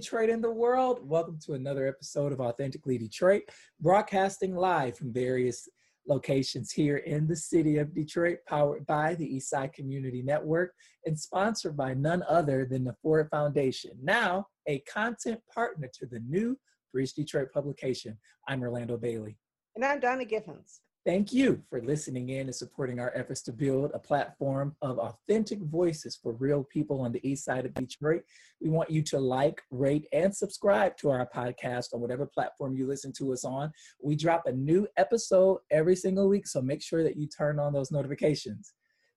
Detroit and the world. Welcome to another episode of Authentically Detroit, broadcasting live from various locations here in the city of Detroit, powered by the Eastside Community Network and sponsored by none other than the Ford Foundation, now a content partner to the new Bridge Detroit publication. I'm Orlando Bailey. And I'm Donna Givens. Thank you for listening in and supporting our efforts to build a platform of authentic voices for real people on the east side of Detroit. We want you to like, rate, and subscribe to our podcast on whatever platform you listen to us on. We drop a new episode every single week, so make sure that you turn on those notifications.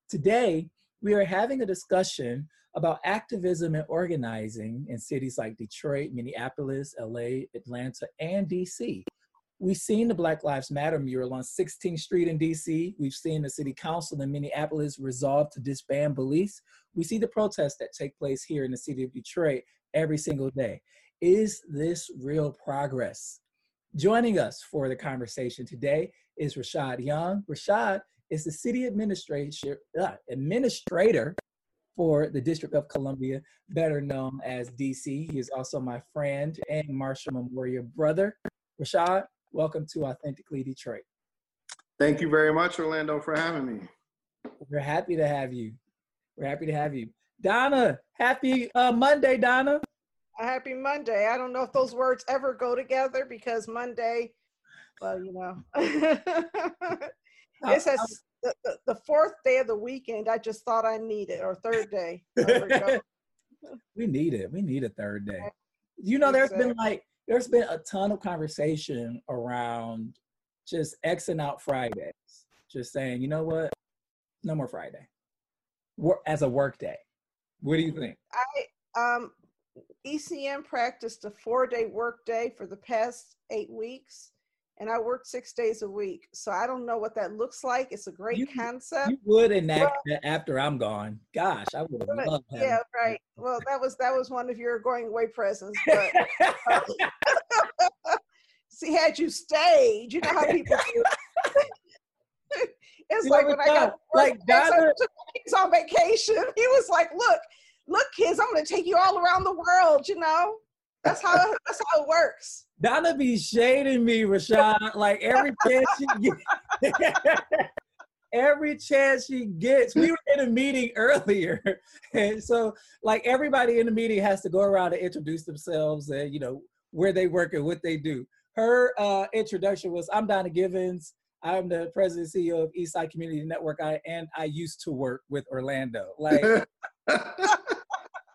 Today, we are having a discussion about activism and organizing in cities like Detroit, Minneapolis, LA, Atlanta, and DC. We've seen the Black Lives Matter mural on 16th Street in DC. We've seen the city council in Minneapolis resolve to disband police. We see the protests that take place here in the city of Detroit every single day. Is this real progress? Joining us for the conversation today is Rashad Young. Rashad is the city administrator, uh, administrator for the District of Columbia, better known as DC. He is also my friend and Marshall Memorial brother. Rashad, Welcome to Authentically Detroit. Thank you very much, Orlando, for having me. We're happy to have you. We're happy to have you. Donna, happy uh, Monday, Donna. A happy Monday. I don't know if those words ever go together because Monday, well, you know, it says the, the, the, fourth day of the weekend. I just thought I needed, or third day. we need it. We need a third day. You know, there's been like there's been a ton of conversation around just Xing out Fridays, just saying, you know what, no more Friday, as a work day. What do you think? I um, ECN practiced a four-day work day for the past eight weeks, and I worked six days a week. So I don't know what that looks like. It's a great you, concept. You would enact well, that after I'm gone. Gosh, I would have loved. Yeah, right. Well, that was that was one of your going away presents. But uh, see, had you stayed, you know how people do. it's you like when I got like Donna, he's on vacation. He was like, "Look, look, kids, I'm going to take you all around the world." You know, that's how that's how it works. Donna be shading me, Rashad. Like every chance she gets, every chance she gets. We were in a meeting earlier, and so like everybody in the meeting has to go around and introduce themselves and you know where they work and what they do. Her uh, introduction was, "I'm Donna Givens. I'm the president and CEO of Eastside Community Network. I and I used to work with Orlando. Like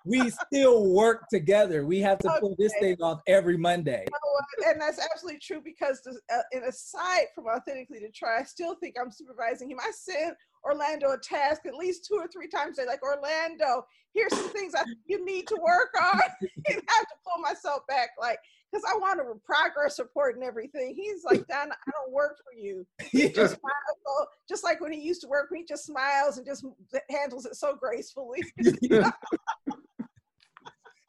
we still work together. We have to okay. pull this thing off every Monday. You know and that's absolutely true because, the, uh, and aside from authentically Detroit, I still think I'm supervising him. I send Orlando a task at least two or three times. They like Orlando. Here's some things I, you need to work on. and I have to pull myself back, like because I want a progress report and everything. He's like, Don, I don't work for you. He just smiles, just like when he used to work, he just smiles and just handles it so gracefully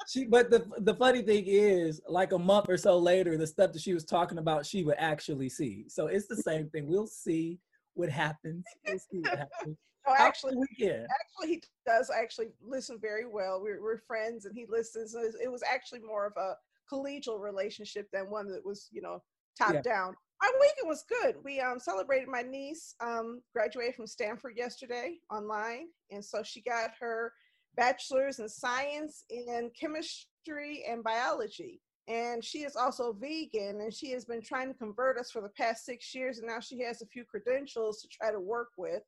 she but the the funny thing is like a month or so later the stuff that she was talking about she would actually see so it's the same thing we'll see what happens we'll see what happens no, actually, yeah. actually, he does actually listen very well. We're, we're friends, and he listens. It was actually more of a collegial relationship than one that was, you know, top yeah. down. Our weekend was good. We um, celebrated my niece um, graduated from Stanford yesterday online, and so she got her bachelor's in science in chemistry and biology. And she is also vegan and she has been trying to convert us for the past six years. And now she has a few credentials to try to work with.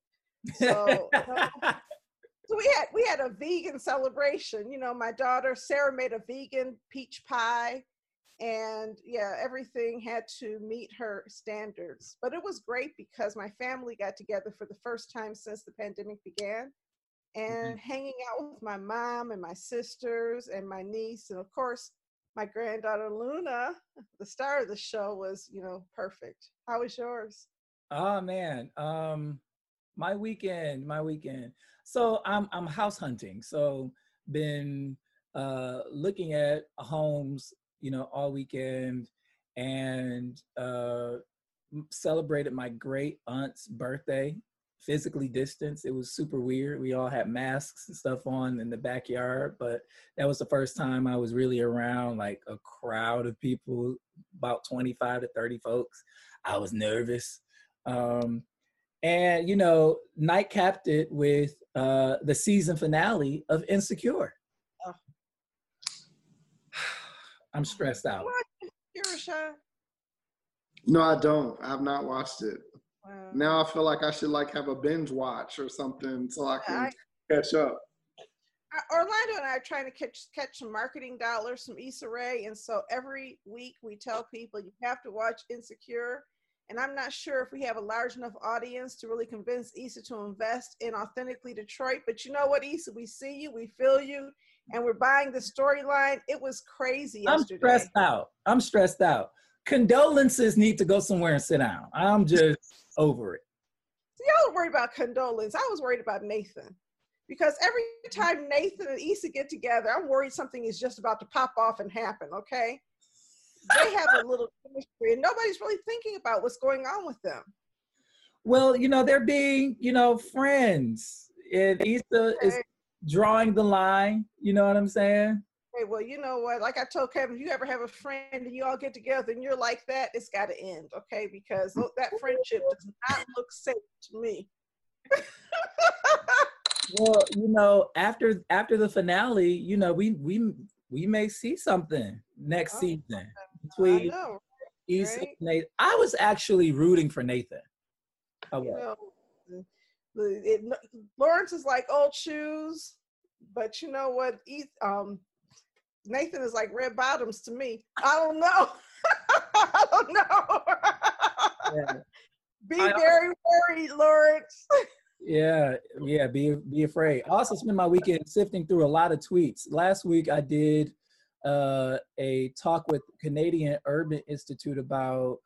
So, so we had we had a vegan celebration. You know, my daughter Sarah made a vegan peach pie. And yeah, everything had to meet her standards. But it was great because my family got together for the first time since the pandemic began. And mm-hmm. hanging out with my mom and my sisters and my niece and of course my granddaughter Luna, the star of the show, was you know perfect. How was yours? Oh man, um, my weekend, my weekend. So I'm I'm house hunting. So been uh, looking at homes, you know, all weekend, and uh, celebrated my great aunt's birthday physically distanced. It was super weird. We all had masks and stuff on in the backyard, but that was the first time I was really around like a crowd of people, about 25 to 30 folks. I was nervous. Um, and, you know, night capped it with uh, the season finale of Insecure. Oh. I'm stressed out. No, I don't. I have not watched it. Wow. Now I feel like I should like have a binge watch or something so I can I, catch up. Orlando and I are trying to catch catch some marketing dollars from Issa Rae, and so every week we tell people you have to watch Insecure. And I'm not sure if we have a large enough audience to really convince Issa to invest in authentically Detroit. But you know what, Issa, we see you, we feel you, and we're buying the storyline. It was crazy. Yesterday. I'm stressed out. I'm stressed out condolences need to go somewhere and sit down. I'm just over it. See, I was worried about Condola. I was worried about Nathan. Because every time Nathan and Issa get together, I'm worried something is just about to pop off and happen, okay? They have a little chemistry and nobody's really thinking about what's going on with them. Well, you know, they're being, you know, friends. And Issa okay. is drawing the line, you know what I'm saying? Hey, well, you know what? Like I told Kevin, if you ever have a friend and you all get together and you're like that, it's got to end, okay? Because that friendship does not look safe to me. well, you know, after after the finale, you know, we we we may see something next oh, season between know, Issa right? Nathan. I was actually rooting for Nathan. I was. You know, it, Lawrence is like old shoes, but you know what? East, um, Nathan is like red bottoms to me. I don't know. I don't know. yeah. Be I very worried, Lawrence. yeah, yeah. Be be afraid. I also spent my weekend sifting through a lot of tweets. Last week I did uh, a talk with Canadian Urban Institute about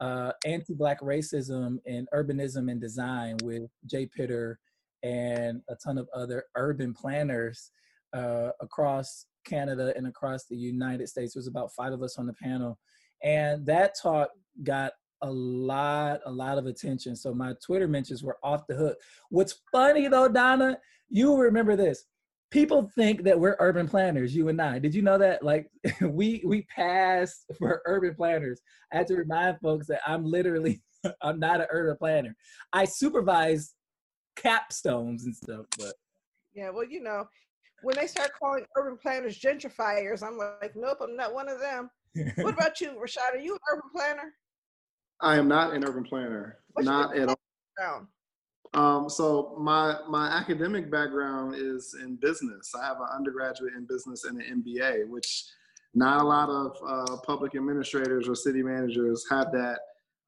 uh, anti-black racism and urbanism and design with Jay Pitter and a ton of other urban planners uh, across Canada and across the United States. There was about five of us on the panel, and that talk got a lot, a lot of attention. So my Twitter mentions were off the hook. What's funny though, Donna, you remember this. People think that we're urban planners, you and I. Did you know that? Like we we pass for urban planners. I had to remind folks that I'm literally I'm not an urban planner. I supervise capstones and stuff, but yeah, well, you know, when they start calling urban planners gentrifiers, I'm like, nope, I'm not one of them. what about you, Rashad? Are you an urban planner? I am not an urban planner. What's not at all. Um, so my my academic background is in business. I have an undergraduate in business and an MBA, which not a lot of uh, public administrators or city managers have that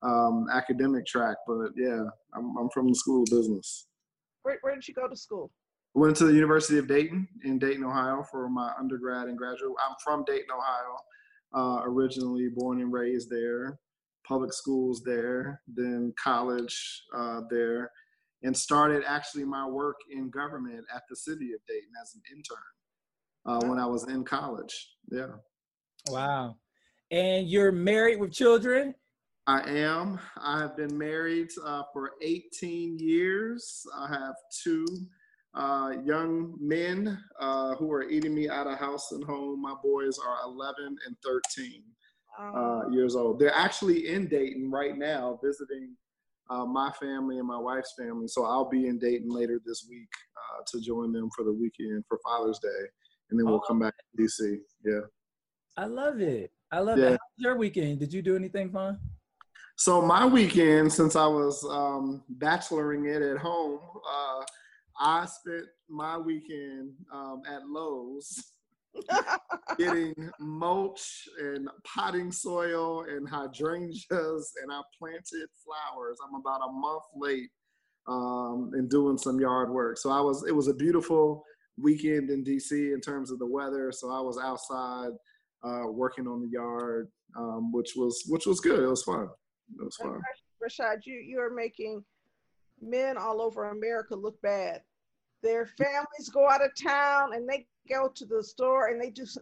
um, academic track. But yeah, I'm, I'm from the school of business. Where, where did you go to school? Went to the University of Dayton in Dayton, Ohio for my undergrad and graduate. I'm from Dayton, Ohio, uh, originally born and raised there, public schools there, then college uh, there, and started actually my work in government at the city of Dayton as an intern uh, when I was in college. Yeah. Wow. And you're married with children? I am. I have been married uh, for 18 years. I have two uh, young men uh, who are eating me out of house and home. My boys are 11 and 13 uh, years old. They're actually in Dayton right now visiting uh, my family and my wife's family. So I'll be in Dayton later this week uh, to join them for the weekend for Father's Day. And then we'll oh. come back to DC. Yeah. I love it. I love yeah. it. How was your weekend? Did you do anything fun? So my weekend, since I was um, bacheloring it at home, uh, I spent my weekend um, at Lowe's getting mulch and potting soil and hydrangeas, and I planted flowers. I'm about a month late um, in doing some yard work. So I was. It was a beautiful weekend in DC in terms of the weather. So I was outside uh, working on the yard, um, which was which was good. It was fun. It was fun. Rashad, you you are making men all over America look bad. Their families go out of town and they go to the store and they just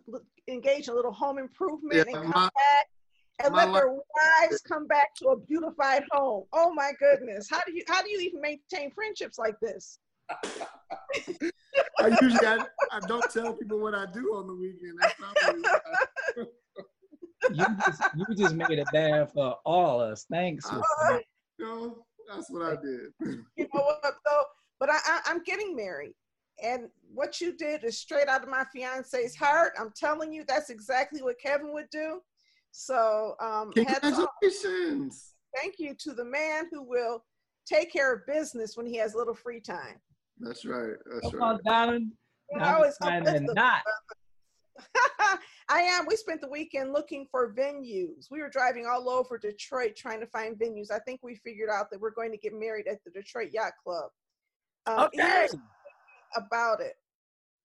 engage in a little home improvement yeah, and come my, back and let their wives come back to a beautified home. Oh my goodness. How do you how do you even maintain friendships like this? I usually I, I, don't tell people what I do on the weekend. That's you just you just made it bad for all us. Thanks. Uh, no, that's what I did. You know what though? But I, I I'm getting married. And what you did is straight out of my fiance's heart. I'm telling you, that's exactly what Kevin would do. So, um, congratulations. Thank you to the man who will take care of business when he has little free time. That's right. That's Come right. On, Donald. I always not. I am. We spent the weekend looking for venues. We were driving all over Detroit trying to find venues. I think we figured out that we're going to get married at the Detroit Yacht Club. Um, okay. About it.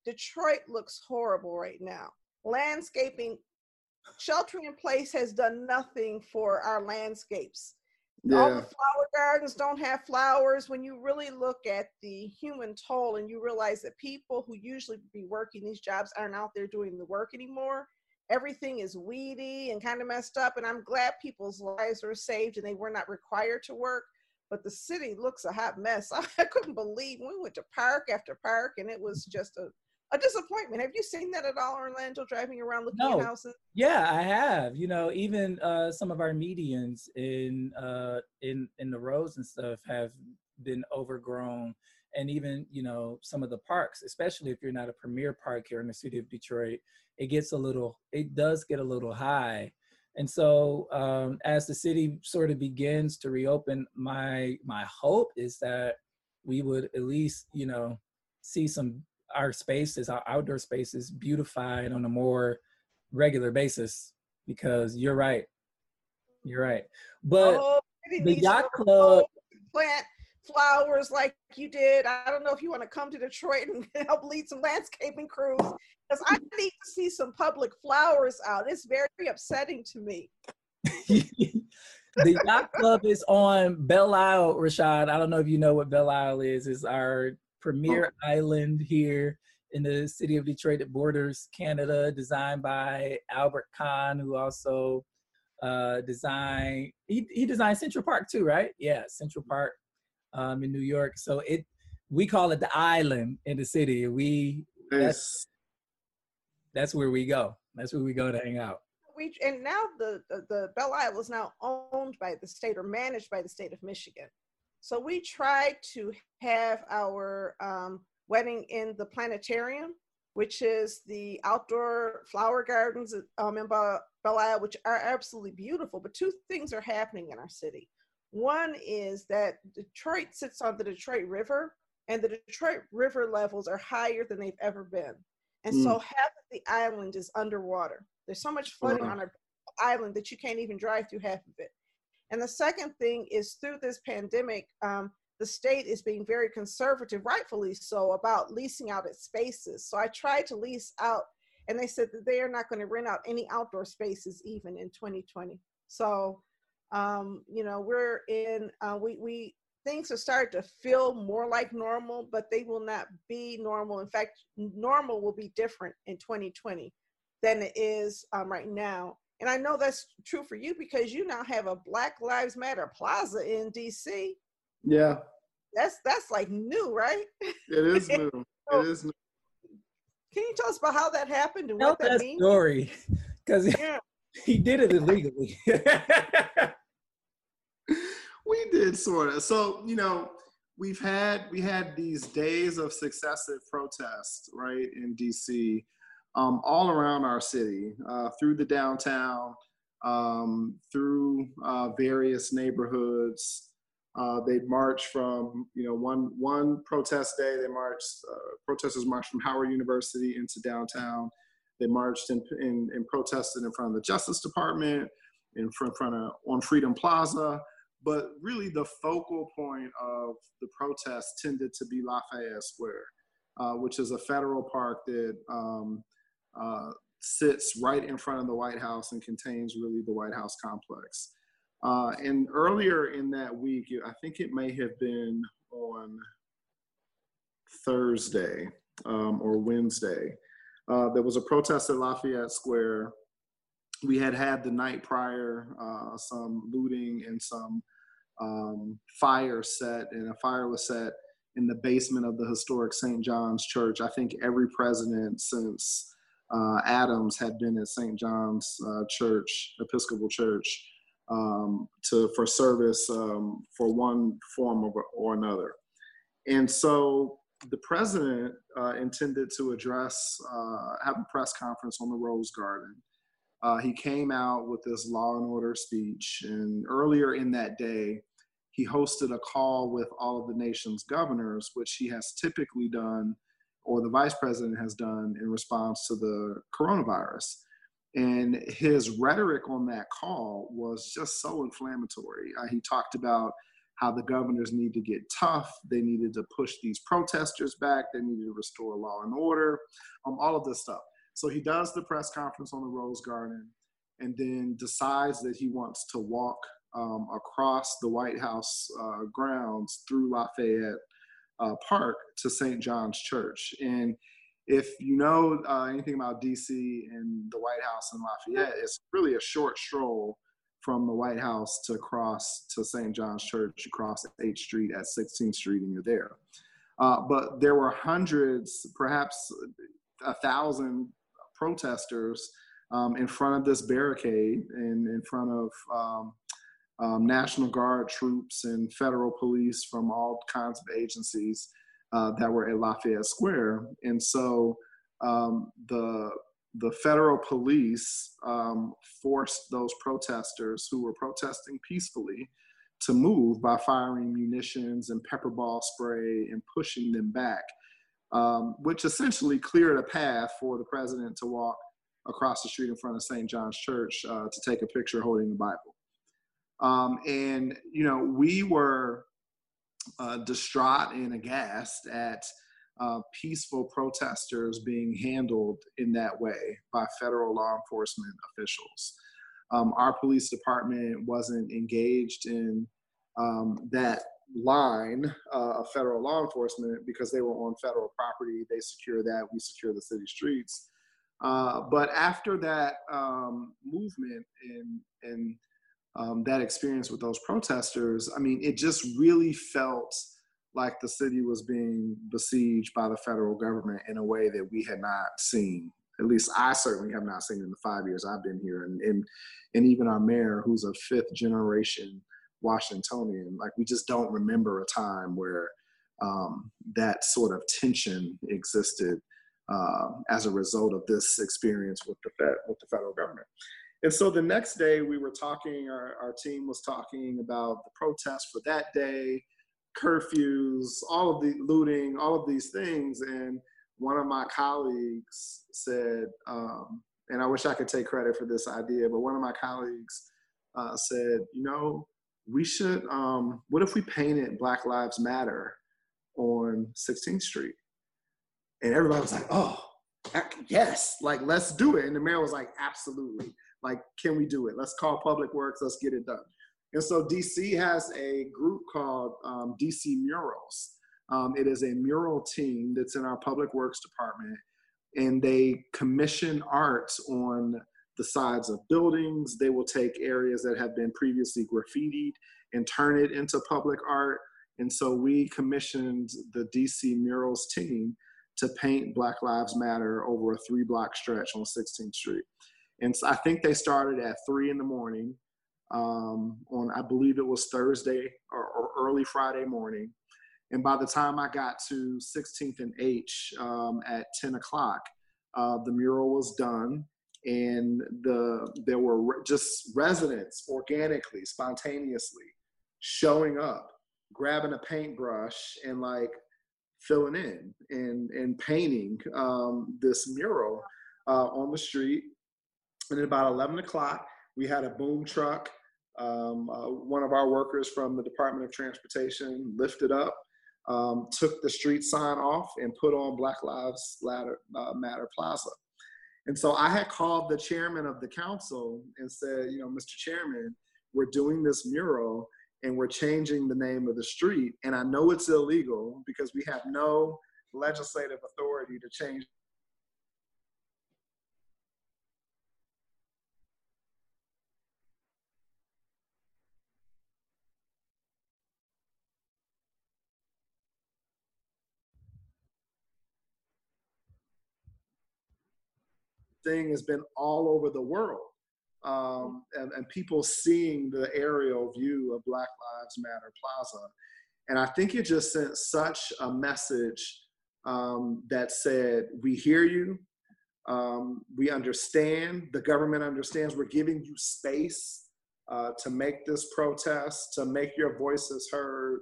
Detroit looks horrible right now. Landscaping, sheltering in place has done nothing for our landscapes. Yeah. All the flower gardens don't have flowers. When you really look at the human toll and you realize that people who usually be working these jobs aren't out there doing the work anymore, everything is weedy and kind of messed up. And I'm glad people's lives were saved and they were not required to work. But the city looks a hot mess. I couldn't believe we went to park after park and it was just a a disappointment. Have you seen that at all, Orlando, driving around looking no. at houses? Yeah, I have. You know, even uh, some of our medians in uh, in in the roads and stuff have been overgrown, and even you know some of the parks, especially if you're not a premier park here in the city of Detroit, it gets a little, it does get a little high. And so, um, as the city sort of begins to reopen, my my hope is that we would at least, you know, see some our spaces, our outdoor spaces, beautified on a more regular basis. Because you're right, you're right. But oh, the yacht club plant flowers like you did. I don't know if you want to come to Detroit and help lead some landscaping crews because I need to see some public flowers out. It's very upsetting to me. the yacht club is on Belle Isle, Rashad. I don't know if you know what Belle Isle is. It's our premier oh. island here in the city of Detroit that borders Canada, designed by Albert Kahn, who also uh, designed he, he designed Central Park too, right? Yeah, Central Park um, in New York. So it we call it the island in the city. We that's, that's where we go. That's where we go to hang out. We and now the, the the Belle Isle is now owned by the state or managed by the state of Michigan. So we tried to have our um, wedding in the planetarium, which is the outdoor flower gardens um, in Belle Isle, which are absolutely beautiful. But two things are happening in our city. One is that Detroit sits on the Detroit River, and the Detroit River levels are higher than they've ever been. And mm. so half of the island is underwater. There's so much flooding uh-huh. on our island that you can't even drive through half of it. And the second thing is through this pandemic, um, the state is being very conservative, rightfully so, about leasing out its spaces. So I tried to lease out, and they said that they are not going to rent out any outdoor spaces even in 2020. So, um, you know, we're in, uh, we, we, things are starting to feel more like normal, but they will not be normal. In fact, normal will be different in 2020 than it is um, right now. And I know that's true for you because you now have a Black Lives Matter Plaza in DC. Yeah. That's that's like new, right? It is new. so, it is new. Can you tell us about how that happened and tell what that, that means? story. Because yeah. he did it illegally. we did sort of. So, you know, we've had we had these days of successive protests, right, in DC um, all around our city, uh, through the downtown, um, through uh, various neighborhoods. Uh, they marched from, you know, one one protest day. They marched. Uh, protesters marched from Howard University into downtown. They marched and, and, and protested in front of the Justice Department, in front, front of on Freedom Plaza. But really, the focal point of the protest tended to be Lafayette Square, uh, which is a federal park that um, uh, sits right in front of the White House and contains really the White House complex. Uh, and earlier in that week, I think it may have been on Thursday um, or Wednesday, uh, there was a protest at Lafayette Square we had had the night prior uh, some looting and some um, fire set, and a fire was set in the basement of the historic St. John's Church. I think every president since uh, Adams had been at St. John's uh, Church, Episcopal Church, um, to for service um, for one form or, or, another. And so the president uh, intended to address, uh, have a press conference on the Rose Garden. Uh, he came out with this law and order speech, and earlier in that day, he hosted a call with all of the nation's governors, which he has typically done, or the vice president has done in response to the coronavirus. And his rhetoric on that call was just so inflammatory. Uh, he talked about how the governors need to get tough, they needed to push these protesters back, they needed to restore law and order, um, all of this stuff. So he does the press conference on the Rose Garden and then decides that he wants to walk um, across the White House uh, grounds through Lafayette uh, Park to St. John's Church. And if you know uh, anything about DC and the White House and Lafayette, it's really a short stroll from the White House to cross to St. John's Church, across H Street at 16th Street, and you're there. Uh, but there were hundreds, perhaps a thousand protesters um, in front of this barricade and in front of um, um, National Guard troops and federal police from all kinds of agencies uh, that were at Lafayette Square. And so um, the the federal police um, forced those protesters who were protesting peacefully to move by firing munitions and pepper ball spray and pushing them back, um, which essentially cleared a path for the president to walk across the street in front of St. John's Church uh, to take a picture holding the Bible. Um, and, you know, we were uh, distraught and aghast at uh, peaceful protesters being handled in that way by federal law enforcement officials. Um, our police department wasn't engaged in um, that line uh, of federal law enforcement because they were on federal property. They secure that, we secure the city streets. Uh, but after that um, movement and, and um, that experience with those protesters, I mean, it just really felt like the city was being besieged by the federal government in a way that we had not seen. At least I certainly have not seen in the five years I've been here, and and, and even our mayor, who's a fifth generation Washingtonian, like we just don't remember a time where um, that sort of tension existed uh, as a result of this experience with the Fed, with the federal government. And so the next day we were talking, our, our team was talking about the protests for that day, curfews, all of the looting, all of these things. And one of my colleagues said, um, and I wish I could take credit for this idea, but one of my colleagues uh, said, you know, we should, um, what if we painted Black Lives Matter on 16th Street? And everybody was like, oh, yes, like let's do it. And the mayor was like, absolutely. Like, can we do it? Let's call Public Works. Let's get it done. And so DC has a group called um, DC Murals. Um, it is a mural team that's in our Public Works department, and they commission art on the sides of buildings. They will take areas that have been previously graffitied and turn it into public art. And so we commissioned the DC Murals team to paint Black Lives Matter over a three block stretch on 16th Street. And so I think they started at three in the morning um, on, I believe it was Thursday or, or, early Friday morning. And by the time I got to 16th and H um, at 10 o'clock, uh, the mural was done. And the there were re- just residents organically, spontaneously showing up, grabbing a paintbrush and like filling in and, and painting um, this mural uh, on the street and at about 11 o'clock, we had a boom truck. Um, uh, one of our workers from the Department of Transportation lifted up, um, took the street sign off, and put on Black Lives uh, Matter Plaza. And so I had called the chairman of the council and said, you know, Mr. Chairman, we're doing this mural and we're changing the name of the street. And I know it's illegal because we have no legislative authority to change thing has been all over the world. Um, and, and people seeing the aerial view of Black Lives Matter Plaza. And I think it just sent such a message um, that said, We hear you, um, we understand, the government understands, we're giving you space uh, to make this protest, to make your voices heard,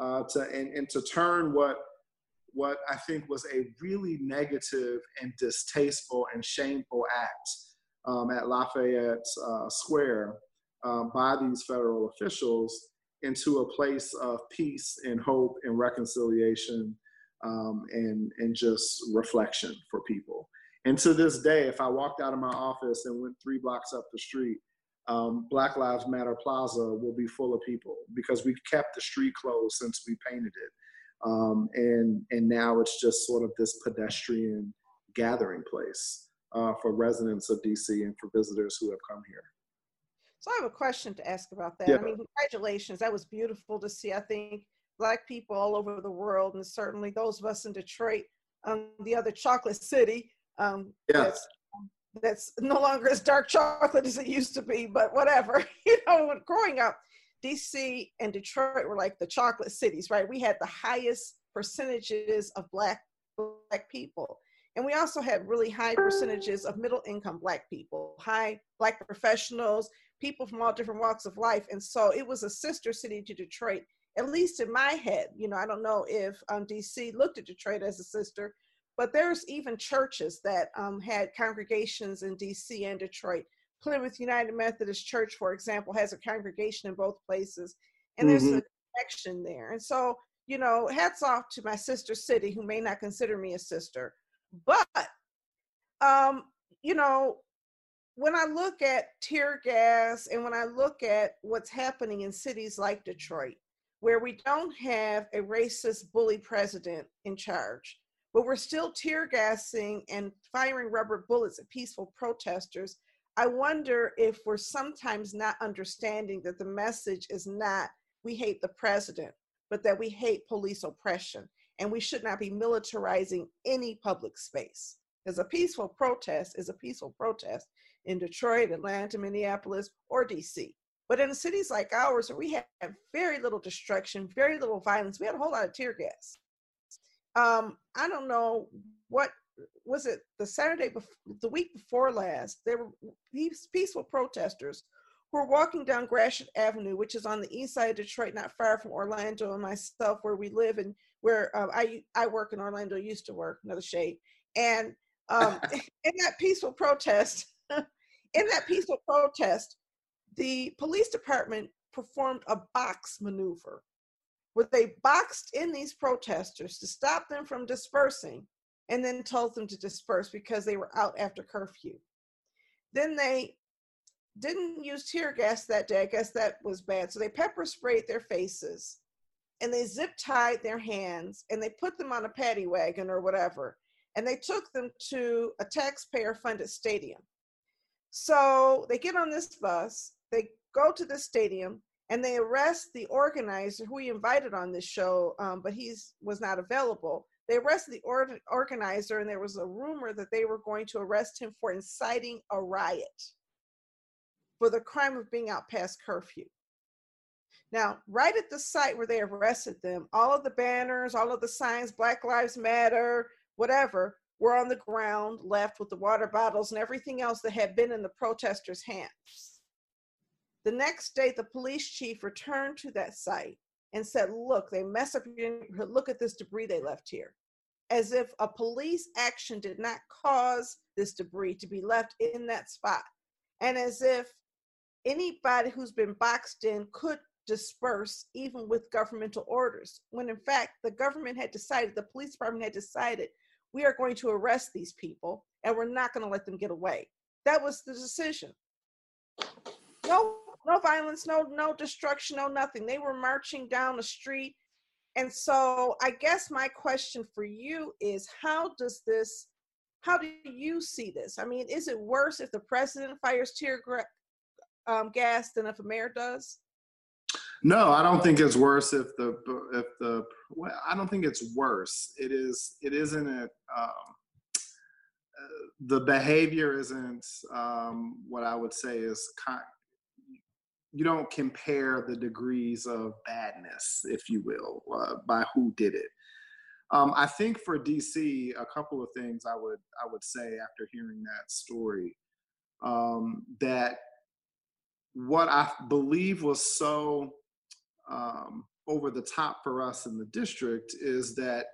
uh, to, and, and to turn what what I think was a really negative and distasteful and shameful act um, at Lafayette uh, Square um, by these federal officials into a place of peace and hope and reconciliation um, and, and just reflection for people. And to this day, if I walked out of my office and went three blocks up the street, um, Black Lives Matter Plaza will be full of people because we've kept the street closed since we painted it. Um, and, and now it's just sort of this pedestrian gathering place uh, for residents of DC and for visitors who have come here. So I have a question to ask about that. Yeah. I mean, congratulations. That was beautiful to see. I think Black people all over the world, and certainly those of us in Detroit, um, the other chocolate city, um, yes. that's, that's no longer as dark chocolate as it used to be, but whatever. you know, growing up, DC and Detroit were like the chocolate cities, right? We had the highest percentages of black black people. And we also had really high percentages of middle income black people, high black professionals, people from all different walks of life. And so it was a sister city to Detroit, at least in my head. You know, I don't know if um, DC looked at Detroit as a sister, but there's even churches that um, had congregations in DC and Detroit. Plymouth United Methodist Church, for example, has a congregation in both places, and mm-hmm. there's a connection there. And so, you know, hats off to my sister city, who may not consider me a sister, but, um, you know, when I look at tear gas and when I look at what's happening in cities like Detroit, where we don't have a racist bully president in charge, but we're still tear gassing and firing rubber bullets at peaceful protesters. I wonder if we're sometimes not understanding that the message is not we hate the president, but that we hate police oppression. And we should not be militarizing any public space. Because a peaceful protest is a peaceful protest in Detroit, Atlanta, Minneapolis, or DC. But in cities like ours, where we have very little destruction, very little violence, we had a whole lot of tear gas um, I don't know what was it the Saturday before, the week before last. There were these peaceful protesters who were walking down Gratiot Avenue, which is on the east side of Detroit, not far from Orlando and myself, where we live and where um, I I work in Orlando. Used to work another shade, and um, in that peaceful protest, in that peaceful protest, the police department performed a box maneuver where they boxed in these protesters to stop them from dispersing and then told them to disperse because they were out after curfew. Then they didn't use tear gas that day. I guess that was bad. So they pepper sprayed their faces and they zip tied their hands and they put them on a paddy wagon or whatever. And they took them to a taxpayer funded stadium. So they get on this bus, they go to the stadium, and they arrest the organizer who we invited on this show, um, but he's was not available. They arrested the or- organizer, and there was a rumor that they were going to arrest him for inciting a riot for the crime of being out past curfew. Now, right at the site where they arrested them, all of the banners, all of the signs, Black Lives Matter, whatever, were on the ground, left with the water bottles and everything else that had been in the protesters' hands. The next day, the police chief returned to that site and said, Look, they mess up your look at this debris they left here. As if a police action did not cause this debris to be left in that spot. And as if anybody who's been boxed in could disperse even with governmental orders, when in fact the government had decided, the police department had decided, we are going to arrest these people and we're not going to let them get away. That was the decision. No no violence, no no destruction, no nothing. They were marching down the street. And so I guess my question for you is how does this how do you see this? I mean, is it worse if the president fires tear um, gas than if a mayor does? No, I don't think it's worse if the if the well, I don't think it's worse. It is it isn't it um, the behavior isn't um, what I would say is con- you don't compare the degrees of badness, if you will, uh, by who did it. Um, I think for DC, a couple of things I would I would say after hearing that story um, that what I believe was so um, over the top for us in the district is that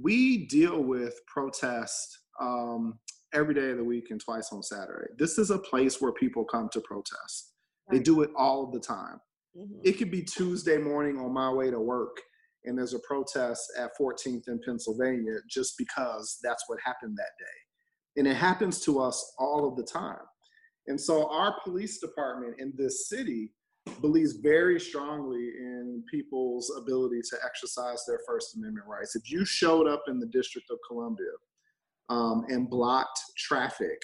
we deal with protest um, every day of the week and twice on Saturday. This is a place where people come to protest. Right. They do it all the time. Mm-hmm. It could be Tuesday morning on my way to work and there's a protest at 14th in Pennsylvania just because that's what happened that day. And it happens to us all of the time. And so our police department in this city believes very strongly in people's ability to exercise their First Amendment rights. If you showed up in the District of Columbia um, and blocked traffic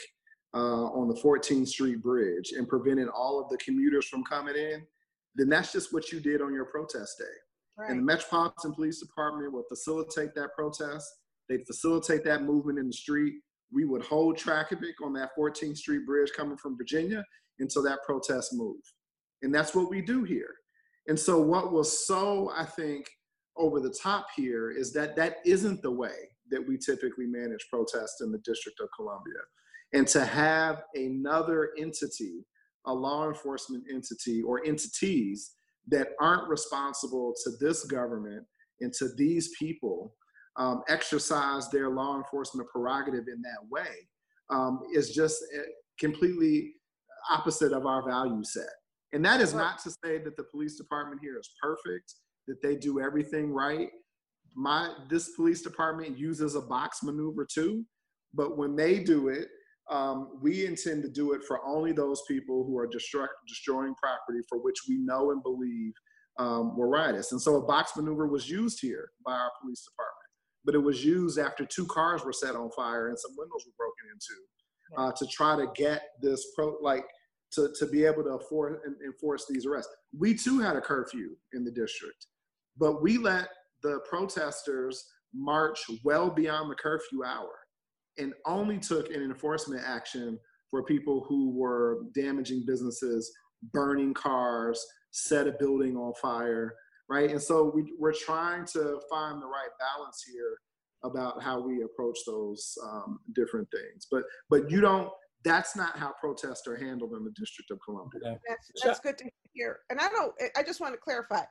uh, on the 14th Street Bridge and prevented all of the commuters from coming in, then that's just what you did on your protest day. Right. And the Metropolitan Police Department would facilitate that protest. They'd facilitate that movement in the street. We would hold traffic on that 14th Street Bridge coming from Virginia until that protest moved. And that's what we do here. And so, what was so, I think, over the top here is that that isn't the way that we typically manage protests in the District of Columbia. And to have another entity, a law enforcement entity or entities that aren't responsible to this government and to these people um, exercise their law enforcement prerogative in that way um, is just eh, completely opposite of our value set. And that is not to say that the police department here is perfect, that they do everything right. My this police department uses a box maneuver too, but when they do it, um, we intend to do it for only those people who are destroy, destroying property for which we know and believe um, were riotous. And so a box maneuver was used here by our police department, but it was used after two cars were set on fire and some windows were broken into uh, to try to get this pro like to, to be able to afford, enforce these arrests. We too had a curfew in the district, but we let the protesters march well beyond the curfew hour and only took an enforcement action for people who were damaging businesses, burning cars, set a building on fire, right? And so we, we're trying to find the right balance here about how we approach those um, different things. But but you don't. That's not how protests are handled in the District of Columbia. That's, that's good to hear. And I don't. I just want to clarify.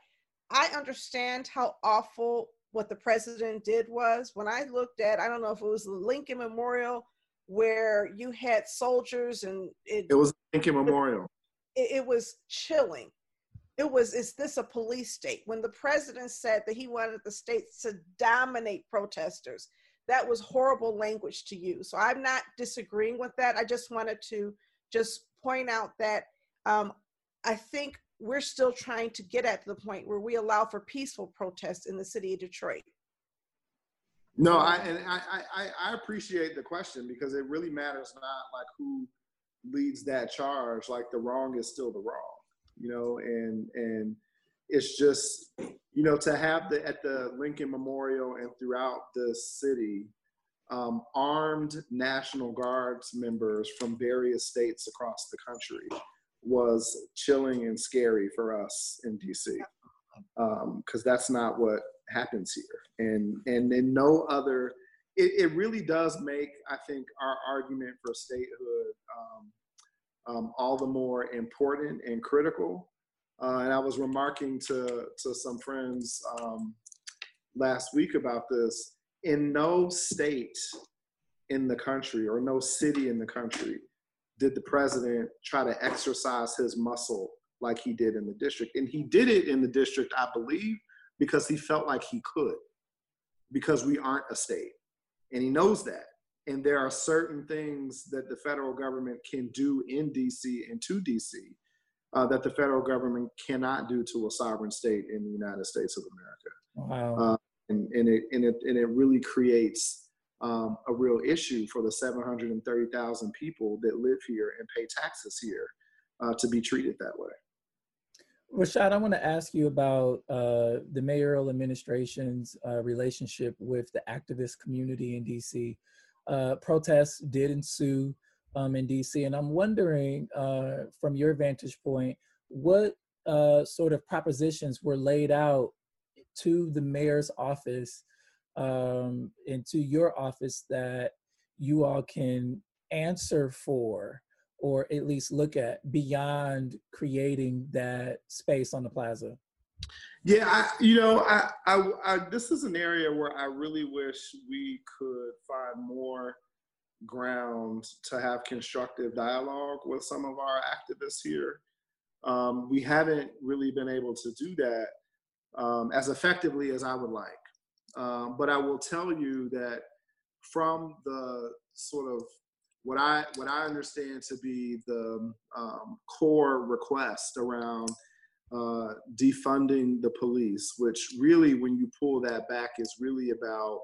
I understand how awful what the president did was when I looked at, I don't know if it was the Lincoln Memorial where you had soldiers and it, it was Lincoln Memorial. It, it was chilling. It was, is this a police state? When the president said that he wanted the states to dominate protesters, that was horrible language to use. So I'm not disagreeing with that. I just wanted to just point out that um, I think we're still trying to get at the point where we allow for peaceful protests in the city of Detroit. No, I and I, I, I appreciate the question because it really matters not like who leads that charge. Like the wrong is still the wrong, you know, and and it's just you know to have the at the Lincoln Memorial and throughout the city um, armed National Guards members from various states across the country was chilling and scary for us in DC because um, that's not what happens here. And and in no other, it, it really does make I think our argument for statehood um, um, all the more important and critical. Uh, and I was remarking to to some friends um, last week about this. In no state in the country or no city in the country did the president try to exercise his muscle like he did in the district. And he did it in the district, I believe, because he felt like he could, because we aren't a state. And he knows that. And there are certain things that the federal government can do in DC and to DC uh, that the federal government cannot do to a sovereign state in the United States of America. Wow. Uh, and, and, it, and, it, and it really creates um, a real issue for the 730,000 people that live here and pay taxes here uh, to be treated that way. Rashad, I want to ask you about uh, the mayoral administration's uh, relationship with the activist community in DC. uh, protests did ensue um, in DC. And I'm wondering, uh, from your vantage point, what uh, sort of propositions were laid out to the mayor's office um, and to your office that you all can answer for or at least look at beyond creating that space on the plaza? Yeah, I, you know, I, I, I, this is an area where I really wish we could find more ground to have constructive dialogue with some of our activists here. Um, we haven't really been able to do that um, as effectively as I would like. Um, but I will tell you that from the sort of what I what I understand to be the um, core request around uh, defunding the police, which really, when you pull that back, is really about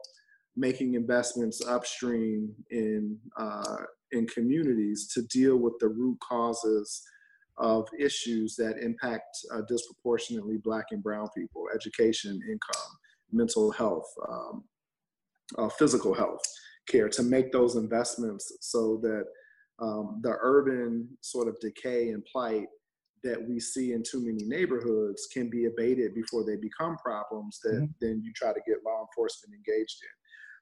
making investments upstream in uh, in communities to deal with the root causes of issues that impact uh, disproportionately Black and Brown people: education, income, mental health, um, uh, physical health care. To make those investments so that um, the urban sort of decay and plight that we see in too many neighborhoods can be abated before they become problems that mm-hmm. then you try to get law enforcement engaged in.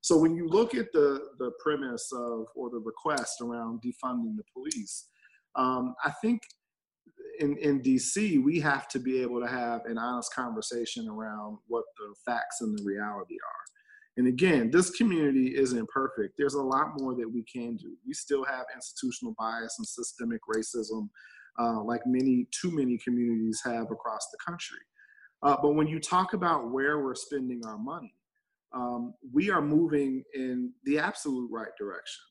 So when you look at the the premise of or the request around defunding the police, um, I think in, in DC we have to be able to have an honest conversation around what the facts and the reality are. And again, this community isn't perfect. There's a lot more that we can do. We still have institutional bias and systemic racism uh, like many, too many communities have across the country. Uh, but when you talk about where we're spending our money, um, we are moving in the absolute right direction.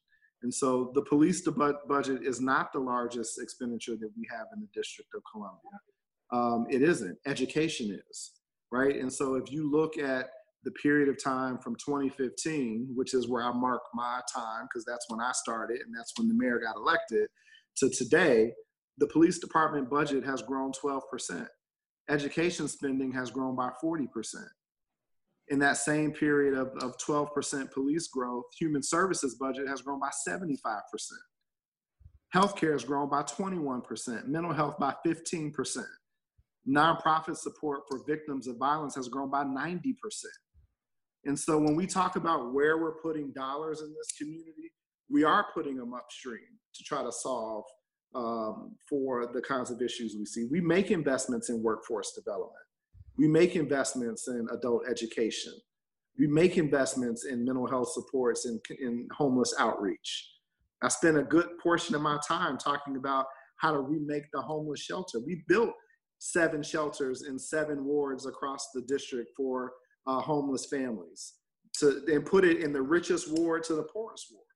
And so the police budget is not the largest expenditure that we have in the District of Columbia. Um, it isn't. Education is, right? And so if you look at the period of time from 2015, which is where I mark my time, because that's when I started and that's when the mayor got elected, to today, the police department budget has grown 12%. Education spending has grown by 40%. In that same period of, of 12% police growth, human services budget has grown by 75%. Healthcare has grown by 21%, mental health by 15%. Nonprofit support for victims of violence has grown by 90%. And so when we talk about where we're putting dollars in this community, we are putting them upstream to try to solve um, for the kinds of issues we see. We make investments in workforce development. We make investments in adult education. We make investments in mental health supports and in homeless outreach. I spent a good portion of my time talking about how to remake the homeless shelter. We built seven shelters in seven wards across the district for uh, homeless families to and put it in the richest ward to the poorest ward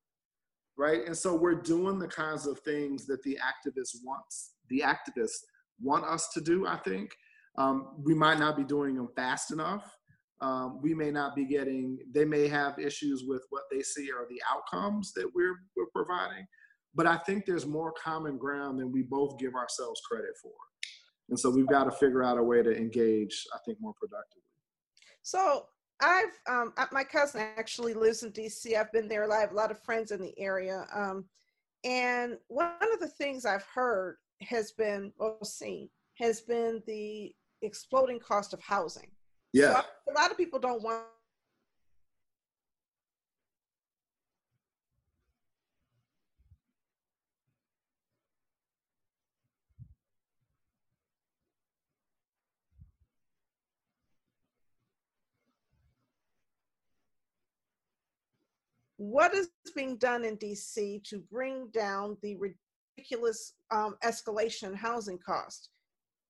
right? And so we're doing the kinds of things that the activists wants the activists want us to do. I think um, we might not be doing them fast enough. Um, we may not be getting. They may have issues with what they see are the outcomes that we're we're providing. But I think there's more common ground than we both give ourselves credit for. And so we've got to figure out a way to engage, I think, more productively. So I've um, my cousin actually lives in DC. I've been there. I have a lot of friends in the area. Um, and one of the things I've heard has been or seen has been the exploding cost of housing. Yeah. So a lot of people don't want what is being done in DC to bring down the ridiculous um, escalation in housing cost?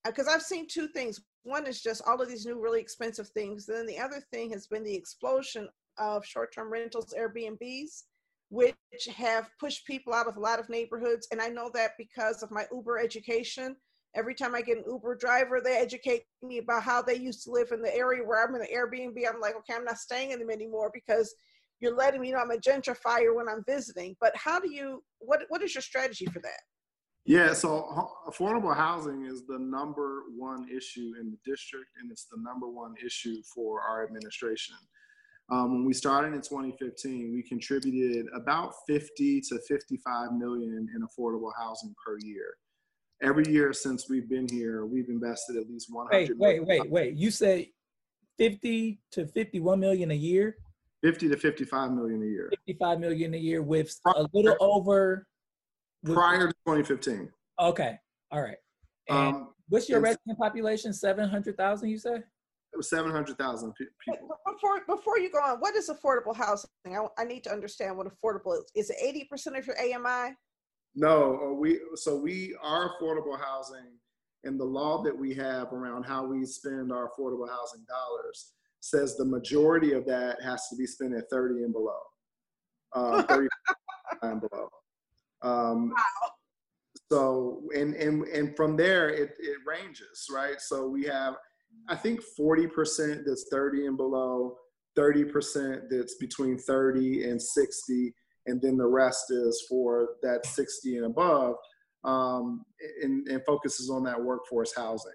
Because uh, I've seen two things. One is just all of these new really expensive things. And Then the other thing has been the explosion of short-term rentals, Airbnbs, which have pushed people out of a lot of neighborhoods. And I know that because of my Uber education. Every time I get an Uber driver, they educate me about how they used to live in the area where I'm in the Airbnb. I'm like, okay, I'm not staying in them anymore because you're letting me know I'm a gentrifier when I'm visiting. But how do you, what, what is your strategy for that? Yeah, so affordable housing is the number one issue in the district, and it's the number one issue for our administration. Um, when we started in 2015, we contributed about 50 to 55 million in affordable housing per year. Every year since we've been here, we've invested at least 100. Wait, wait, wait, wait. You say 50 to 51 million a year? 50 to 55 million a year. 55 million a year with a little over. With, prior to 2015. Okay, all right. And um, what's your resident population? 700,000, you say? It was 700,000 people. Before, before you go on, what is affordable housing? I, I need to understand what affordable is. Is it 80% of your AMI? No, uh, we so we are affordable housing and the law that we have around how we spend our affordable housing dollars says the majority of that has to be spent at 30 and below. Uh, 30 and below. Um, wow. So and and and from there it it ranges, right? So we have I think 40% that's 30 and below, 30% that's between 30 and 60, and then the rest is for that 60 and above, um, and, and focuses on that workforce housing.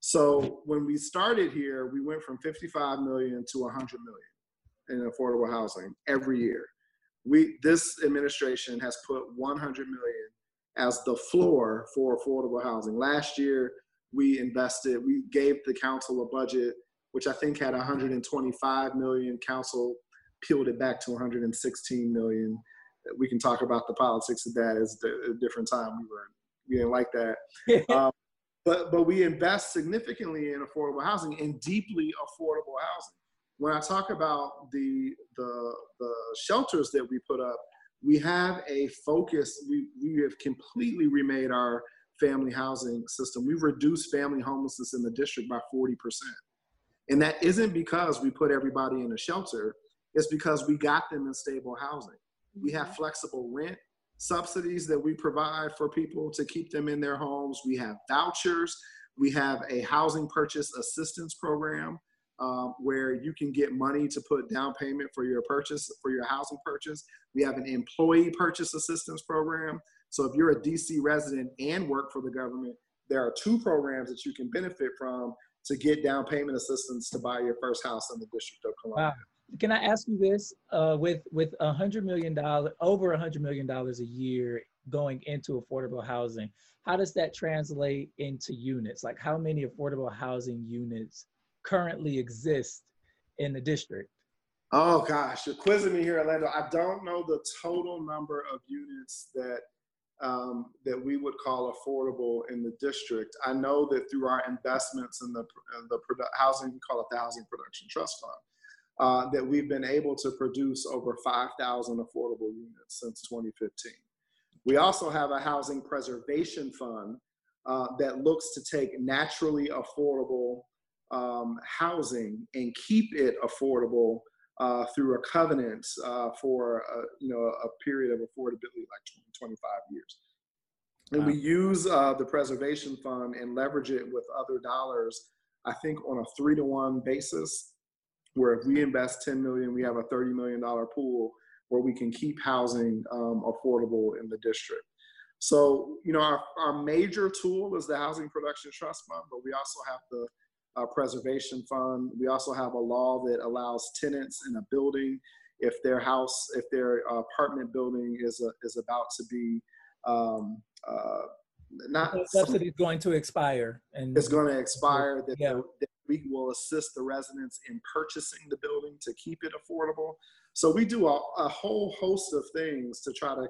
So when we started here, we went from 55 million to 100 million in affordable housing every year. We this administration has put 100 million as the floor for affordable housing. Last year, we invested, we gave the council a budget, which I think had 125 million. Council peeled it back to 116 million. We can talk about the politics of that as a different time. We were we didn't like that. um, but but we invest significantly in affordable housing and deeply affordable housing. When I talk about the the the shelters that we put up, we have a focus. We we have completely remade our family housing system. We've reduced family homelessness in the district by 40%. And that isn't because we put everybody in a shelter, it's because we got them in stable housing. We have mm-hmm. flexible rent subsidies that we provide for people to keep them in their homes. We have vouchers. We have a housing purchase assistance program um, where you can get money to put down payment for your purchase, for your housing purchase. We have an employee purchase assistance program so if you're a DC resident and work for the government, there are two programs that you can benefit from to get down payment assistance to buy your first house in the District of Columbia. Wow. Can I ask you this? Uh, with with a hundred million dollar, over a hundred million dollars a year going into affordable housing, how does that translate into units? Like, how many affordable housing units currently exist in the district? Oh gosh, you're quizzing me here, Orlando. I don't know the total number of units that um, that we would call affordable in the district. I know that through our investments in the, in the housing, we call it the Housing Production Trust Fund, uh, that we've been able to produce over 5,000 affordable units since 2015. We also have a housing preservation fund uh, that looks to take naturally affordable um, housing and keep it affordable uh, through a covenant uh, for a, you know a period of affordability like 20, 25 years. And wow. we use uh, the preservation fund and leverage it with other dollars. I think on a three to one basis, where if we invest 10 million, we have a 30 million dollar pool where we can keep housing um, affordable in the district. So, you know, our, our major tool is the Housing Production Trust Fund, but we also have the uh, preservation fund. We also have a law that allows tenants in a building, if their house, if their apartment building is a, is about to be um, uh, not the subsidy is going to expire, and it's going to expire. That, yeah. that we will assist the residents in purchasing the building to keep it affordable. So we do a, a whole host of things to try to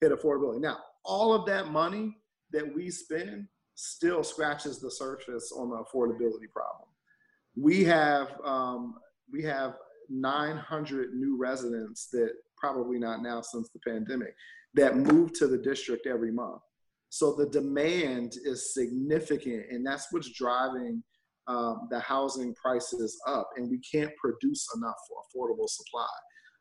hit affordability. Now, all of that money that we spend still scratches the surface on the affordability problem. We have um, we have 900 new residents that probably not now since the pandemic that move to the district every month. So the demand is significant, and that's what's driving um, the housing prices up. And we can't produce enough affordable supply,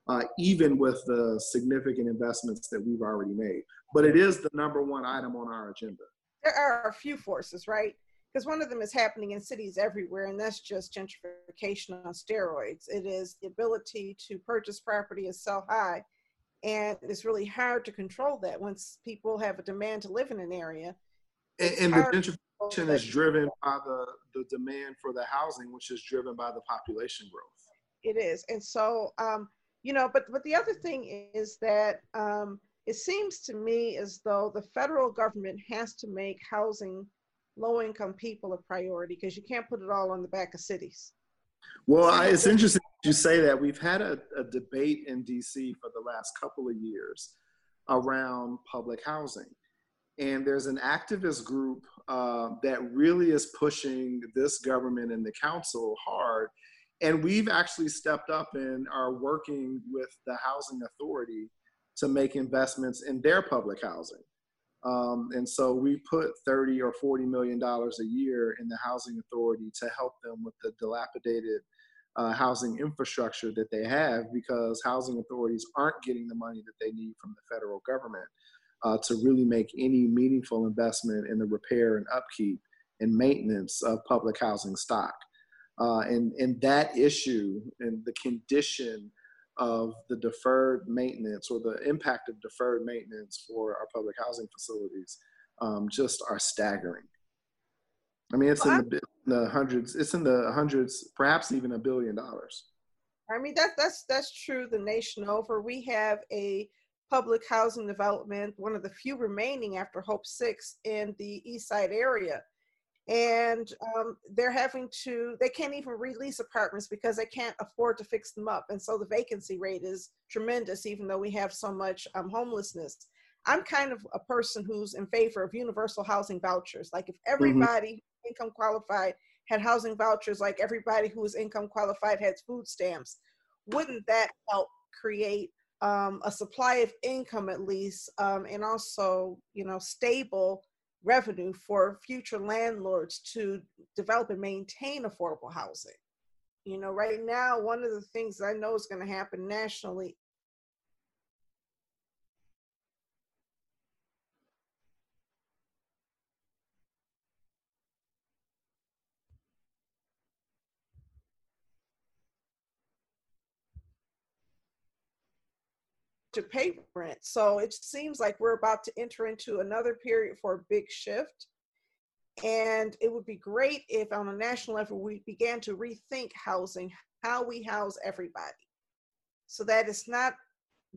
uh, even with the significant investments that we've already made. But it is the number one item on our agenda there are a few forces, right? Because one of them is happening in cities everywhere, and that's just gentrification on steroids. It is the ability to purchase property is so high, and it's really hard to control that once people have a demand to live in an area. And, and the gentrification is driven by the, the demand for the housing, which is driven by the population growth. It is, and so um, you know, but but the other thing is that um, it seems to me as though the federal government has to make housing low income people a priority because you can't put it all on the back of cities. Well, I, it's interesting you say that. We've had a, a debate in DC for the last couple of years around public housing. And there's an activist group uh, that really is pushing this government and the council hard. And we've actually stepped up and are working with the housing authority to make investments in their public housing. Um, and so we put 30 or 40 million dollars a year in the housing authority to help them with the dilapidated uh, housing infrastructure that they have because housing authorities aren't getting the money that they need from the federal government uh, to really make any meaningful investment in the repair and upkeep and maintenance of public housing stock. Uh, and, and that issue and the condition of the deferred maintenance or the impact of deferred maintenance for our public housing facilities um, just are staggering. I mean, it's well, in the, the, hundreds. It's in the hundreds, perhaps even a billion dollars. I mean, that's that's that's true. The nation over, we have a public housing development, one of the few remaining after Hope Six in the East Side area, and um, they're having to. They can't even release apartments because they can't afford to fix them up, and so the vacancy rate is tremendous, even though we have so much um, homelessness. I'm kind of a person who's in favor of universal housing vouchers. Like if mm-hmm. everybody mm-hmm income qualified had housing vouchers like everybody who was income qualified had food stamps wouldn't that help create um, a supply of income at least um, and also you know stable revenue for future landlords to develop and maintain affordable housing. You know right now one of the things i know is going to happen nationally to pay rent. So it seems like we're about to enter into another period for a big shift. And it would be great if on a national level we began to rethink housing, how we house everybody. So that it's not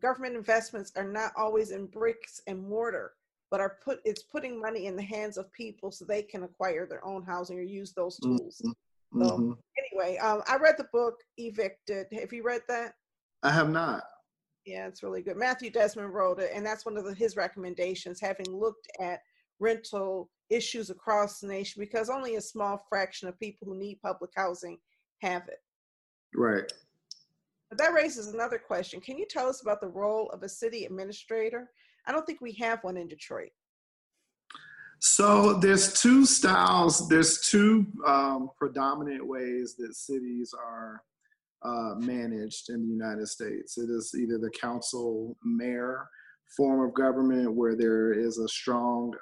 government investments are not always in bricks and mortar, but are put it's putting money in the hands of people so they can acquire their own housing or use those tools. Mm-hmm. So mm-hmm. anyway, um, I read the book Evicted. Have you read that? I have not. Yeah, it's really good. Matthew Desmond wrote it, and that's one of the, his recommendations, having looked at rental issues across the nation, because only a small fraction of people who need public housing have it. Right. But that raises another question. Can you tell us about the role of a city administrator? I don't think we have one in Detroit. So there's two styles. There's two um, predominant ways that cities are uh, managed in the United States. It is either the council mayor form of government where there is a strong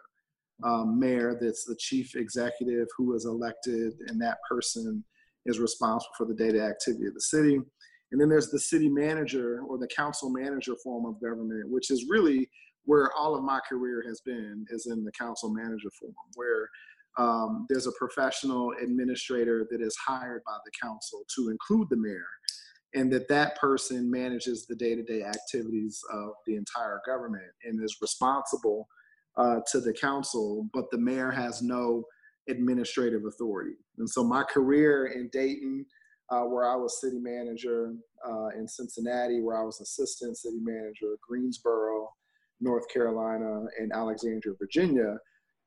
um, mayor that's the chief executive who is elected, and that person is responsible for the day-to-day activity of the city. And then there's the city manager or the council manager form of government, which is really where all of my career has been, is in the council manager form, where um, there's a professional administrator that is hired by the council to include the mayor and that that person manages the day-to-day activities of the entire government and is responsible uh, to the council but the mayor has no administrative authority. And so my career in dayton uh, where i was city manager uh, in cincinnati where i was assistant city manager greensboro north carolina and alexandria virginia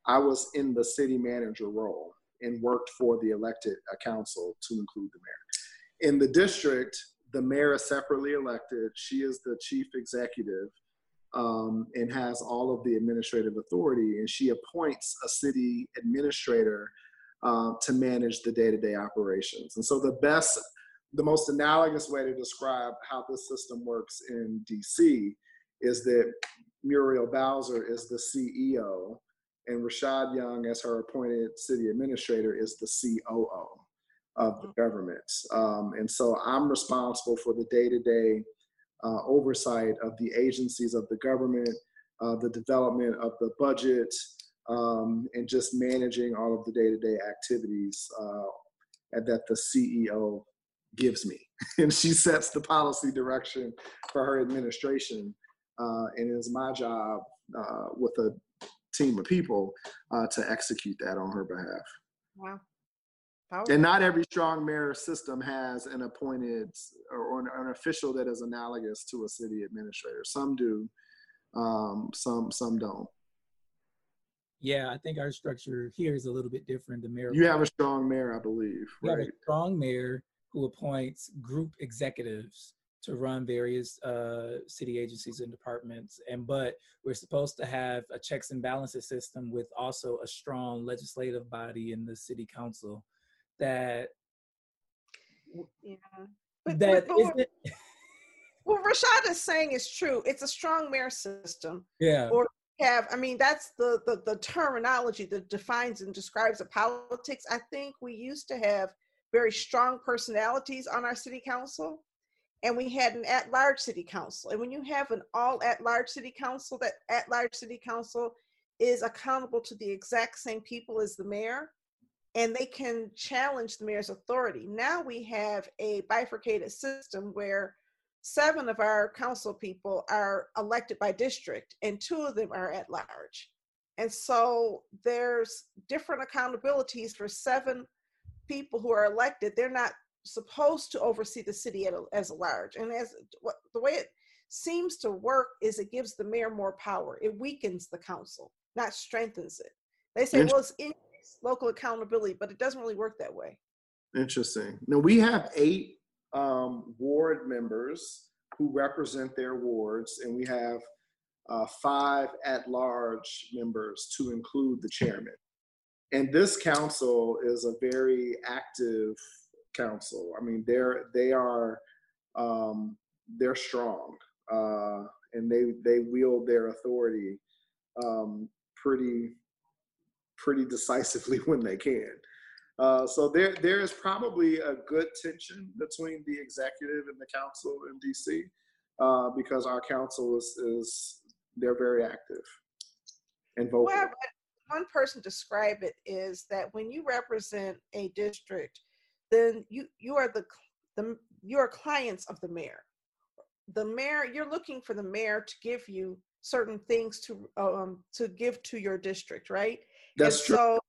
I was in the city manager role and worked for the elected council to include the mayor. In the district, the mayor is separately elected. She is the chief executive um, and has all of the administrative authority, and she appoints a city administrator uh, to manage the day-to-day operations. And so the best, the most analogous way to describe how this system works in DC is that Muriel Bowser is the CEO and Rashad Young, as her appointed city administrator, is the COO of the mm-hmm. government. Um, and so I'm responsible for the day to day oversight of the agencies of the government, uh, the development of the budget, um, and just managing all of the day to day activities uh, that the CEO gives me, and she sets the policy direction for her administration. Uh, and it is my job uh, with a team of people uh, to execute that on her behalf. Wow. Powerful. And not every strong mayor system has an appointed or an, an, official that is analogous to a city administrator. Some do, um, some some don't. Yeah, I think our structure here is a little bit different. The mayor. You have a strong mayor, I believe. We right? have a strong mayor who appoints group executives to run various uh, city agencies and departments. And but we're supposed to have a checks and balances system with also a strong legislative body in the city council that yeah. But, that but, but what Rashad is saying is true. It's a strong mayor system. Yeah. Or have, I mean, that's the, the the terminology that defines and describes the politics. I think we used to have very strong personalities on our city council and we had an at-large city council. And when you have an all at-large city council, that at-large city council is accountable to the exact same people as the mayor, and they can challenge the mayor's authority. Now we have a bifurcated system where seven of our council people are elected by district, and two of them are at large. And so there's different accountabilities for seven people who are elected. They're not supposed to oversee the city a, as a large. And as what, the way it seems to work is it gives the mayor more power. It weakens the council, not strengthens it. They say, well, it's increased local accountability, but it doesn't really work that way. Interesting. Now we have eight um, ward members who represent their wards, and we have uh, five at-large members to include the chairman. And this council is a very active council. I mean, they're they are um, they're strong uh, and they they wield their authority um, pretty pretty decisively when they can. Uh, so there there is probably a good tension between the executive and the council in DC uh, because our council is is they're very active and vocal. Well, one person describe it is that when you represent a district then you you are the the you are clients of the mayor. The mayor, you're looking for the mayor to give you certain things to um to give to your district, right? That's and true. So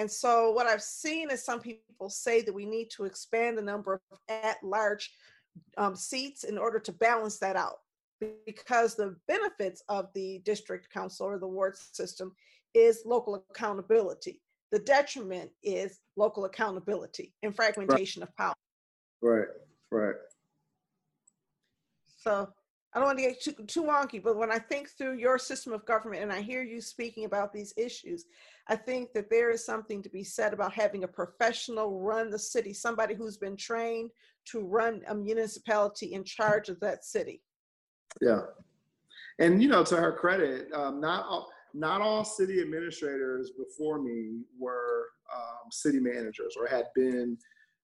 And so what I've seen is some people say that we need to expand the number of at-large um, seats in order to balance that out because the benefits of the district council or the ward system is local accountability. The detriment is local accountability and fragmentation right. of power. Right, right. So I don't want to get too, too wonky, but when I think through your system of government and I hear you speaking about these issues, I think that there is something to be said about having a professional run the city, somebody who's been trained to run a municipality in charge of that city. Yeah. And, you know, to her credit, um, not all, not all city administrators before me were um, city managers or had been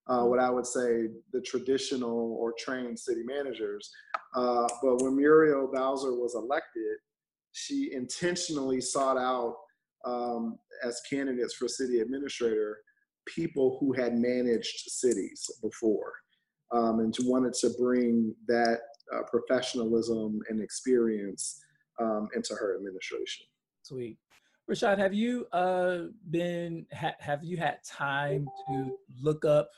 uh, what I would say the traditional or trained city managers. Uh, but when Muriel Bowser was elected, she intentionally sought out um, as candidates for city administrator people who had managed cities before um, and wanted to bring that uh, professionalism and experience um, into her administration. Sweet. Rashad, have you uh, been ha- have you had time to look up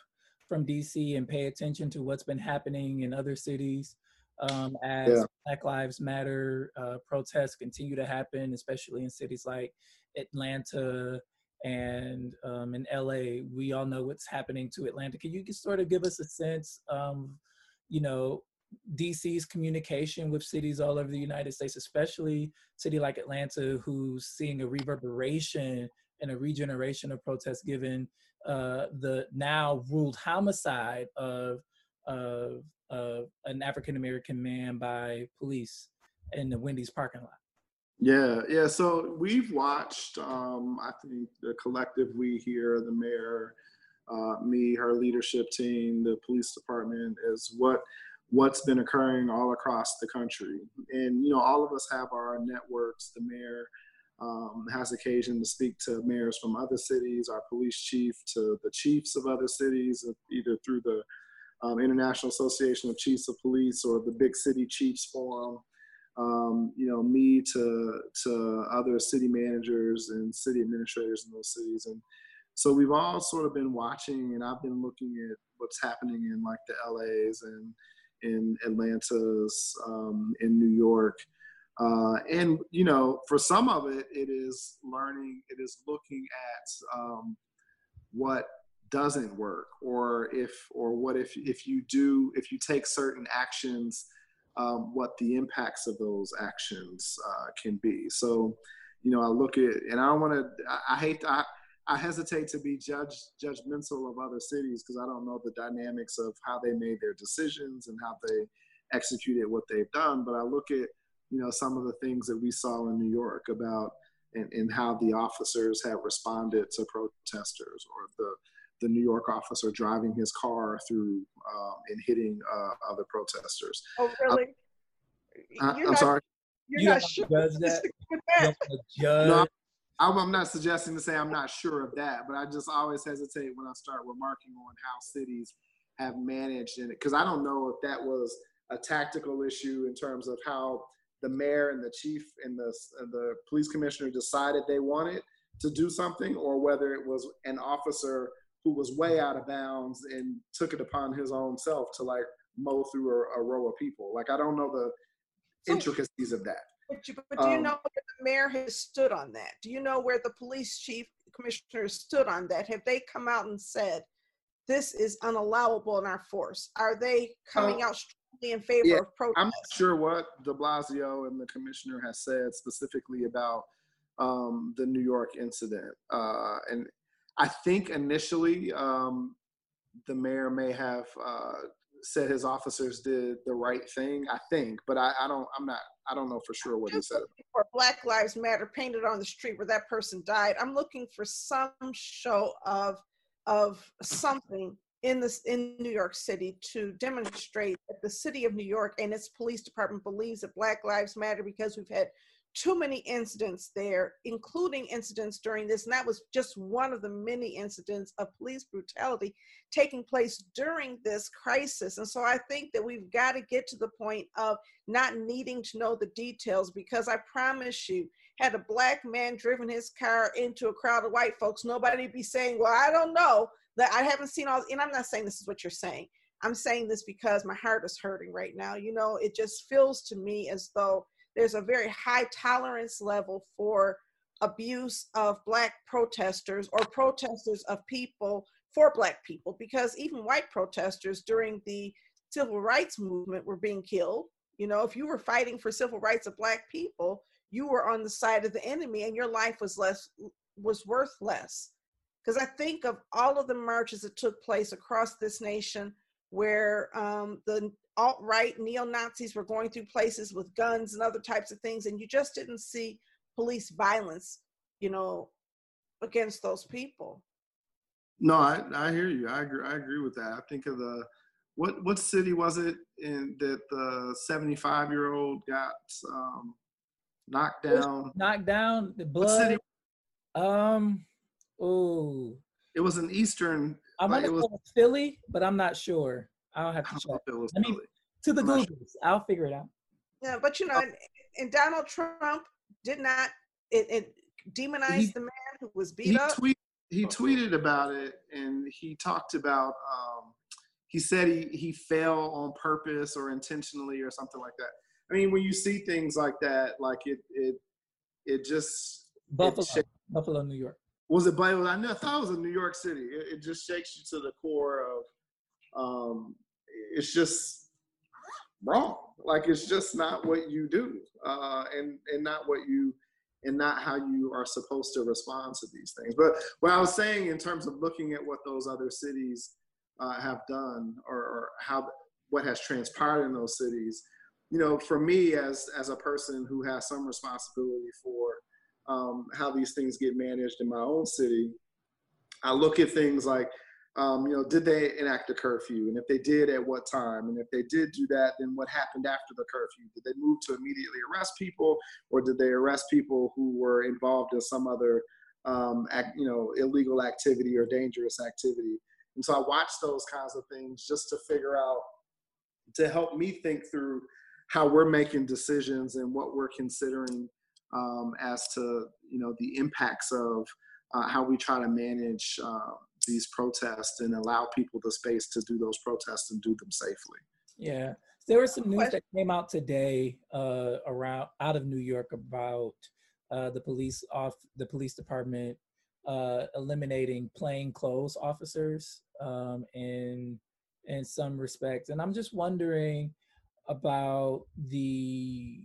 from DC and pay attention to what's been happening in other cities um, as yeah. Black Lives Matter uh, protests continue to happen, especially in cities like Atlanta and um, in LA. We all know what's happening to Atlanta. Can you just sort of give us a sense, um, you know, DC's communication with cities all over the United States, especially city like Atlanta, who's seeing a reverberation and a regeneration of protests given uh, the now ruled homicide of, of, of an African American man by police in the Wendy's parking lot. Yeah, yeah. So we've watched, um, I think the collective we here, the mayor, uh, me, her leadership team, the police department, is what what's been occurring all across the country. And you know, all of us have our networks. The mayor um, has occasion to speak to mayors from other cities, our police chief to the chiefs of other cities, either through the um, International Association of Chiefs of Police or the Big City Chiefs Forum. Um, you know, me to to other city managers and city administrators in those cities, and so we've all sort of been watching, and I've been looking at what's happening in like the LA's and in Atlanta's, um, in New York, uh, and you know, for some of it, it is learning, it is looking at um, what doesn't work, or if, or what if if you do, if you take certain actions, um, what the impacts of those actions uh, can be. So, you know, I look at, and I don't want to, I, I, hate, I, I hesitate to be judge judgmental of other cities because I don't know the dynamics of how they made their decisions and how they executed what they've done. But I look at you know some of the things that we saw in New York about and, and how the officers have responded to protesters or the the New York officer driving his car through um, and hitting uh, other protesters. Oh, really? I, am sorry. You're you not sure judge that. that. Judge. No, I'm not suggesting to say I'm not sure of that, but I just always hesitate when I start remarking on how cities have managed in it because I don't know if that was a tactical issue in terms of how the mayor and the chief and the the police commissioner decided they wanted to do something, or whether it was an officer who was way out of bounds and took it upon his own self to like mow through a, a row of people. Like I don't know the intricacies of that. But, you, but do you um, know where the mayor has stood on that? Do you know where the police chief commissioner stood on that? Have they come out and said this is unallowable in our force? Are they coming uh, out in favor yeah, of protest? I'm not sure what De Blasio and the commissioner has said specifically about um, the New York incident, uh, and I think initially um, the mayor may have uh, said his officers did the right thing. I think, but I, I don't. I'm not. I don't know for sure what he said. For Black Lives Matter painted on the street where that person died, I'm looking for some show of of something in this in New York City to demonstrate that the city of New York and its police department believes that Black Lives Matter because we've had too many incidents there, including incidents during this, and that was just one of the many incidents of police brutality taking place during this crisis. And so I think that we've got to get to the point of not needing to know the details because I promise you, had a black man driven his car into a crowd of white folks, nobody'd be saying, Well, I don't know that I haven't seen all, and I'm not saying this is what you're saying. I'm saying this because my heart is hurting right now. You know, it just feels to me as though there's a very high tolerance level for abuse of black protesters or protesters of people for black people because even white protesters during the civil rights movement were being killed you know if you were fighting for civil rights of black people you were on the side of the enemy and your life was less was worth less because i think of all of the marches that took place across this nation where um, the alt right neo Nazis were going through places with guns and other types of things, and you just didn't see police violence, you know, against those people. No, I, I hear you. I agree. I agree with that. I think of the what what city was it in that the seventy five year old got um, knocked down? Knocked down the blood. Um. Oh. It was an eastern. I want to was Philly, but I'm not sure. I'll have to check. I mean, to the Googles. I'll figure it out. Yeah, but you know, and, and Donald Trump did not it, it demonized he, the man who was beat he up. Tweet, he tweeted about it, and he talked about. Um, he said he he fell on purpose or intentionally or something like that. I mean, when you see things like that, like it it it just Buffalo, it Buffalo, New York. Was it Buffalo? I, I thought it was in New York City. It, it just shakes you to the core of um, it's just wrong. Like it's just not what you do, uh, and and not what you and not how you are supposed to respond to these things. But what I was saying in terms of looking at what those other cities uh, have done, or, or how what has transpired in those cities, you know, for me as as a person who has some responsibility for um, how these things get managed in my own city, I look at things like um, you know, did they enact a curfew? And if they did, at what time? And if they did do that, then what happened after the curfew? Did they move to immediately arrest people, or did they arrest people who were involved in some other, um, act, you know, illegal activity or dangerous activity? And so I watch those kinds of things just to figure out, to help me think through how we're making decisions and what we're considering um, as to, you know, the impacts of uh, how we try to manage. Uh, these protests and allow people the space to do those protests and do them safely. Yeah, there was some news that came out today uh, around out of New York about uh, the police off the police department uh, eliminating plainclothes officers um, in in some respects, and I'm just wondering about the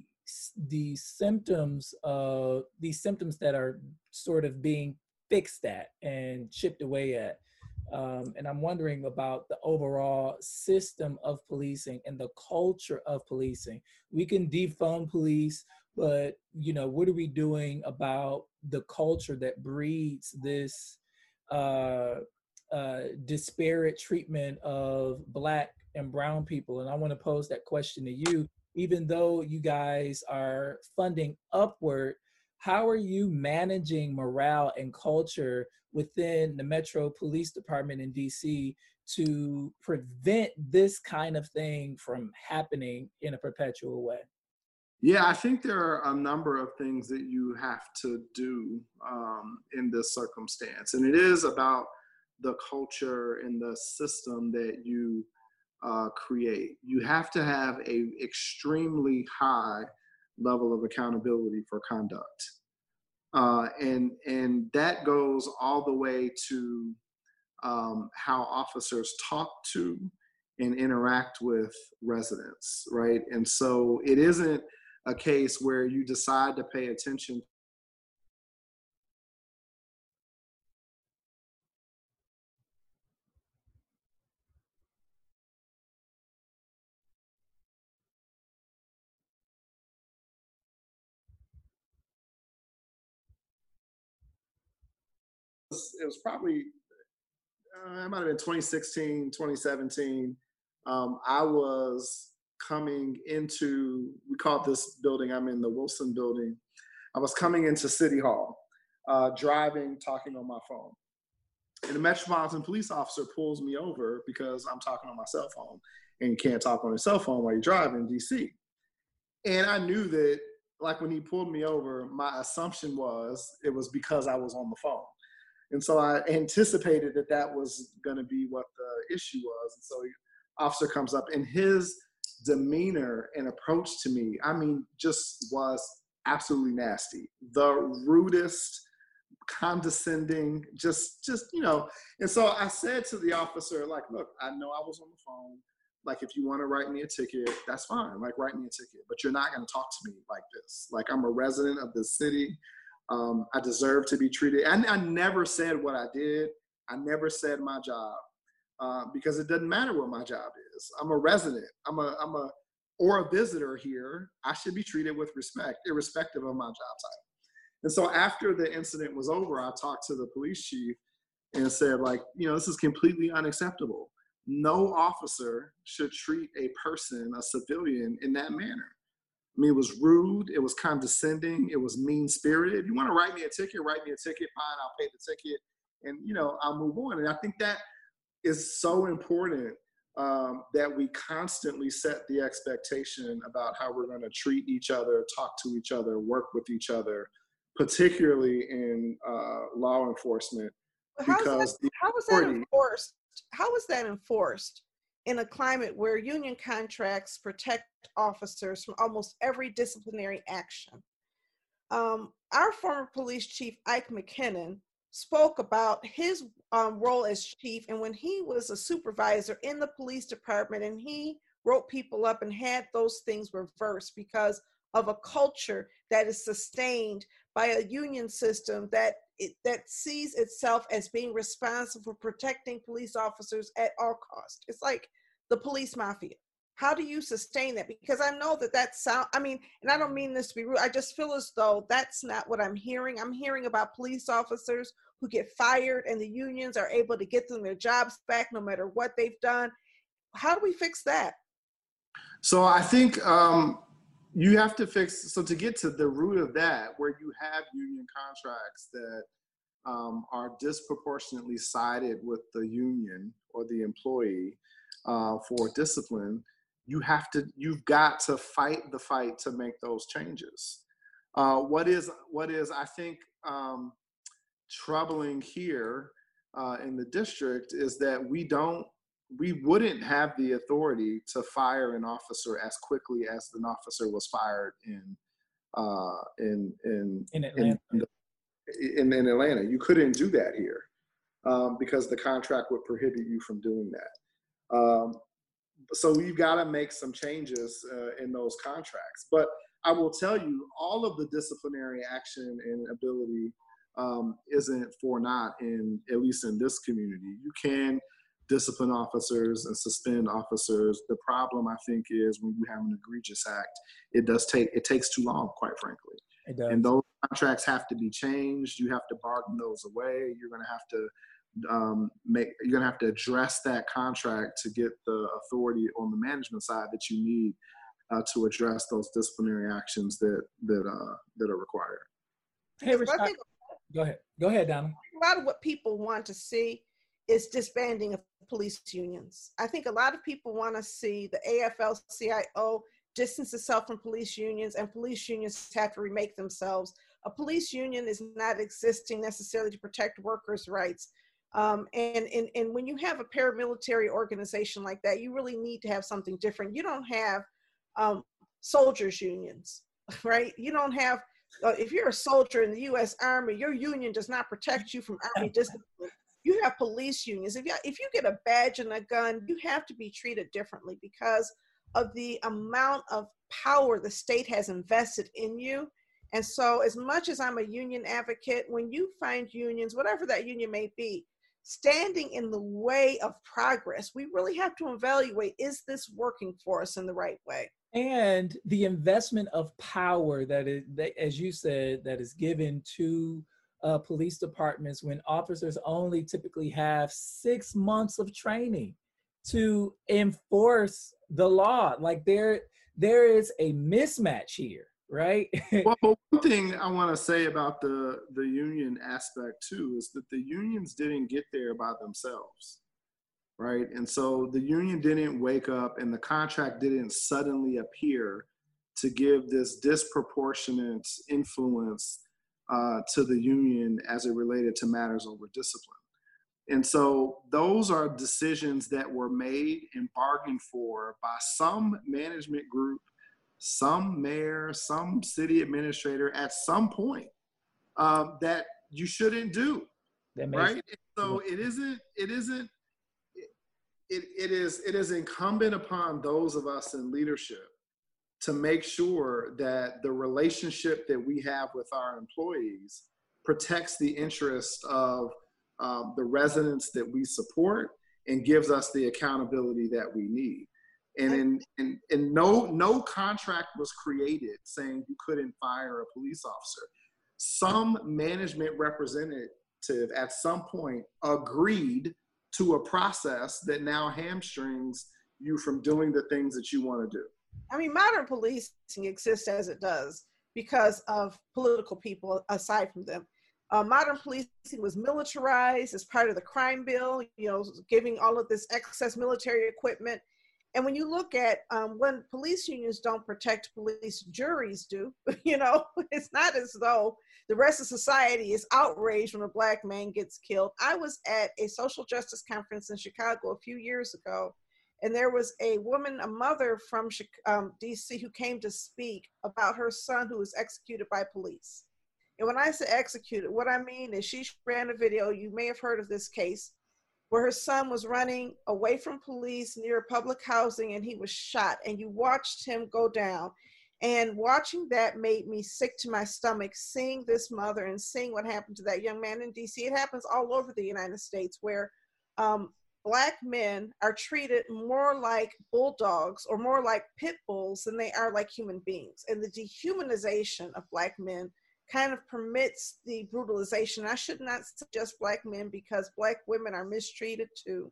the symptoms of these symptoms that are sort of being fixed at and chipped away at. Um, and I'm wondering about the overall system of policing and the culture of policing. We can defund police, but you know, what are we doing about the culture that breeds this uh, uh, disparate treatment of black and brown people? And I want to pose that question to you. Even though you guys are funding upward, how are you managing morale and culture within the Metro Police Department in DC to prevent this kind of thing from happening in a perpetual way? Yeah, I think there are a number of things that you have to do um, in this circumstance. And it is about the culture and the system that you uh, create. You have to have a extremely high level of accountability for conduct. Uh, and, and that goes all the way to um, how officers talk to and interact with residents, right? And so it isn't a case where you decide to pay attention it was probably uh, might have been 2016, 2017. Um, I was coming into we call this building. I'm in the Wilson building. I was coming into City Hall, uh, driving, talking on my phone, and the Metropolitan Police officer pulls me over because I'm talking on my cell phone, and you can't talk on your cell phone while you're driving in DC. And I knew that, like when he pulled me over, my assumption was it was because I was on the phone and so I anticipated that that was going to be what the issue was. And so the officer comes up and his demeanor and approach to me, I mean, just was absolutely nasty. The rudest, condescending, just, just, you know. And so I said to the officer, like, look, I know I was on the phone. Like, if you want to write me a ticket, that's fine. Like, write me a ticket, but you're not going to talk to me like this. Like, I'm a resident of this city. Um, I deserve to be treated. And I never said what I did. I never said my job uh, because it doesn't matter what my job is. I'm a resident. I'm a I'm a or a visitor here. I should be treated with respect, irrespective of my job title. And so after the incident was over, I talked to the police chief and said, like, you know, this is completely unacceptable. No officer should treat a person, a civilian, in that manner. I mean, it was rude. It was condescending. It was mean spirited. If you want to write me a ticket, write me a ticket. Fine, I'll pay the ticket, and you know, I'll move on. And I think that is so important um, that we constantly set the expectation about how we're going to treat each other, talk to each other, work with each other, particularly in uh, law enforcement. Because that, how is that enforced? How is that enforced? In a climate where union contracts protect officers from almost every disciplinary action. Um, our former police chief, Ike McKinnon, spoke about his um, role as chief and when he was a supervisor in the police department and he wrote people up and had those things reversed because of a culture that is sustained by a union system that it, that sees itself as being responsible for protecting police officers at all cost. It's like the police mafia. how do you sustain that? Because I know that that sound, I mean, and I don't mean this to be rude. I just feel as though that's not what I'm hearing. I'm hearing about police officers who get fired and the unions are able to get them their jobs back no matter what they've done. How do we fix that? So I think um, you have to fix, so to get to the root of that, where you have union contracts that um, are disproportionately sided with the union or the employee uh, for discipline, you have to you've got to fight the fight to make those changes. Uh, what is what is i think um, troubling here uh, in the district is that we don't we wouldn't have the authority to fire an officer as quickly as an officer was fired in uh, in in in Atlanta. In, in, in Atlanta, you couldn't do that here um, because the contract would prohibit you from doing that. Um, so we've got to make some changes uh, in those contracts. But I will tell you, all of the disciplinary action and ability um, isn't for naught in at least in this community. You can discipline officers and suspend officers. The problem I think is when you have an egregious act, it does take it takes too long, quite frankly. And those contracts have to be changed. You have to bargain those away. You're going to have to um, make you're gonna have to address that contract to get the authority on the management side that you need uh, to address those disciplinary actions that that uh, that are required. Hey, Rashad, go ahead. Go ahead, Donna. A lot of what people want to see is disbanding of police unions. I think a lot of people want to see the AFL-CIO distance itself from police unions, and police unions have to remake themselves. A police union is not existing necessarily to protect workers' rights. Um, and, and, and when you have a paramilitary organization like that, you really need to have something different. You don't have um, soldiers' unions, right? You don't have, uh, if you're a soldier in the US Army, your union does not protect you from Army discipline. You have police unions. If you, if you get a badge and a gun, you have to be treated differently because of the amount of power the state has invested in you. And so, as much as I'm a union advocate, when you find unions, whatever that union may be, standing in the way of progress. We really have to evaluate is this working for us in the right way? And the investment of power that is, that, as you said, that is given to uh, police departments when officers only typically have six months of training to enforce the law. Like there, there is a mismatch here right? well, one thing I want to say about the the union aspect too is that the unions didn't get there by themselves, right? And so the union didn't wake up, and the contract didn't suddenly appear to give this disproportionate influence uh, to the union as it related to matters over discipline. And so those are decisions that were made and bargained for by some management group some mayor, some city administrator at some point um, that you shouldn't do. right? So it isn't. It isn't. It, it is. It is incumbent upon those of us in leadership to make sure that the relationship that we have with our employees protects the interest of um, the residents that we support and gives us the accountability that we need. And in, in, in no no contract was created saying you couldn't fire a police officer. Some management representative at some point agreed to a process that now hamstrings you from doing the things that you want to do i mean modern policing exists as it does because of political people aside from them uh, modern policing was militarized as part of the crime bill you know giving all of this excess military equipment and when you look at um, when police unions don't protect police, juries do. You know, it's not as though the rest of society is outraged when a black man gets killed. I was at a social justice conference in Chicago a few years ago, and there was a woman, a mother from um, DC, who came to speak about her son who was executed by police. And when I say executed, what I mean is she ran a video. You may have heard of this case where her son was running away from police near public housing and he was shot and you watched him go down and watching that made me sick to my stomach seeing this mother and seeing what happened to that young man in dc it happens all over the united states where um, black men are treated more like bulldogs or more like pit bulls than they are like human beings. And the dehumanization of black men kind of permits the brutalization. I should not suggest black men because black women are mistreated too.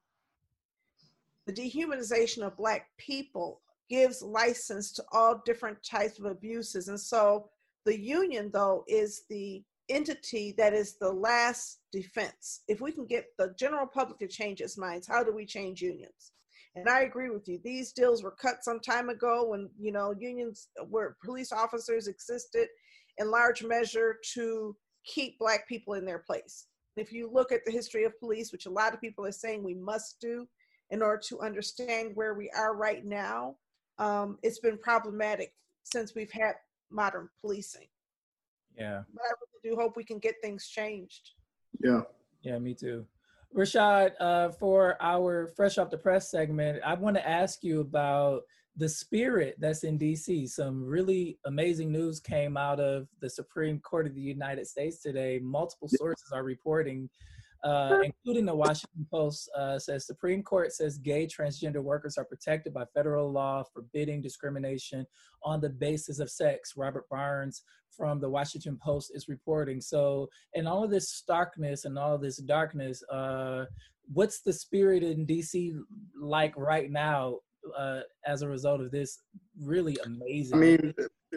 The dehumanization of black people gives license to all different types of abuses. And so the union, though, is the entity that is the last defense. If we can get the general public to change its minds, how do we change unions? And I agree with you. These deals were cut some time ago when, you know, unions where police officers existed in large measure to keep black people in their place. If you look at the history of police, which a lot of people are saying we must do in order to understand where we are right now, um, it's been problematic since we've had modern policing. Yeah. But I really do hope we can get things changed. Yeah. Yeah, me too. Rashad, uh, for our Fresh Off the Press segment, I want to ask you about the spirit that's in DC. Some really amazing news came out of the Supreme Court of the United States today. Multiple sources are reporting uh, including the Washington Post, uh, says Supreme Court says gay transgender workers are protected by federal law forbidding discrimination on the basis of sex. Robert Barnes from the Washington Post is reporting. So, in all of this starkness and all of this darkness, uh, what's the spirit in DC like right now uh, as a result of this really amazing? I mean,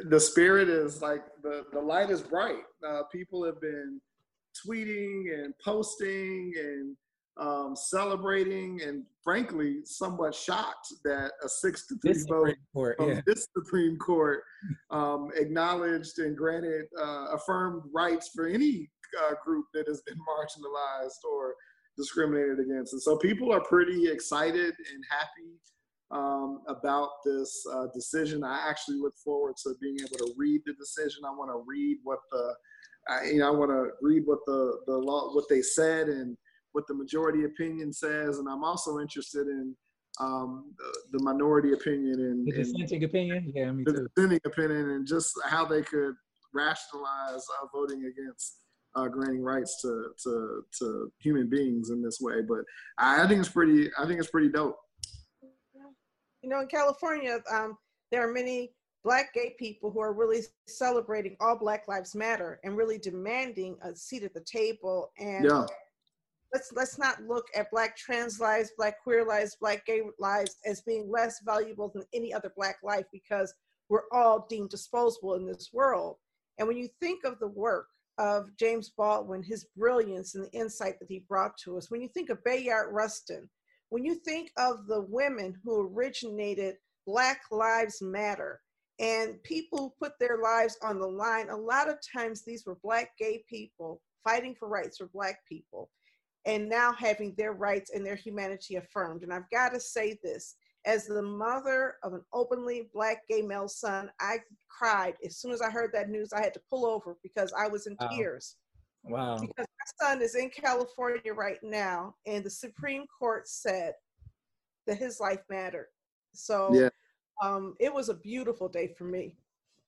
the spirit is like the the light is bright. Uh, people have been tweeting and posting and um, celebrating and frankly somewhat shocked that a six to three vote Court, from yeah. this Supreme Court um, acknowledged and granted uh, affirmed rights for any uh, group that has been marginalized or discriminated against. And so people are pretty excited and happy um, about this uh, decision. I actually look forward to being able to read the decision. I want to read what the I, you know, I want to read what the the law, what they said, and what the majority opinion says, and I'm also interested in um, the, the, minority opinion and the dissenting and opinion. Yeah, me the too. dissenting opinion, and just how they could rationalize uh, voting against uh, granting rights to, to to human beings in this way. But I, I think it's pretty. I think it's pretty dope. You know, in California, um, there are many black gay people who are really celebrating all black lives matter and really demanding a seat at the table and yeah. let's let's not look at black trans lives black queer lives black gay lives as being less valuable than any other black life because we're all deemed disposable in this world and when you think of the work of James Baldwin, his brilliance and the insight that he brought to us, when you think of Bayard Rustin, when you think of the women who originated Black Lives Matter, and people put their lives on the line. A lot of times, these were Black gay people fighting for rights for Black people and now having their rights and their humanity affirmed. And I've got to say this as the mother of an openly Black gay male son, I cried as soon as I heard that news. I had to pull over because I was in wow. tears. Wow. Because my son is in California right now, and the Supreme Court said that his life mattered. So yeah um, it was a beautiful day for me.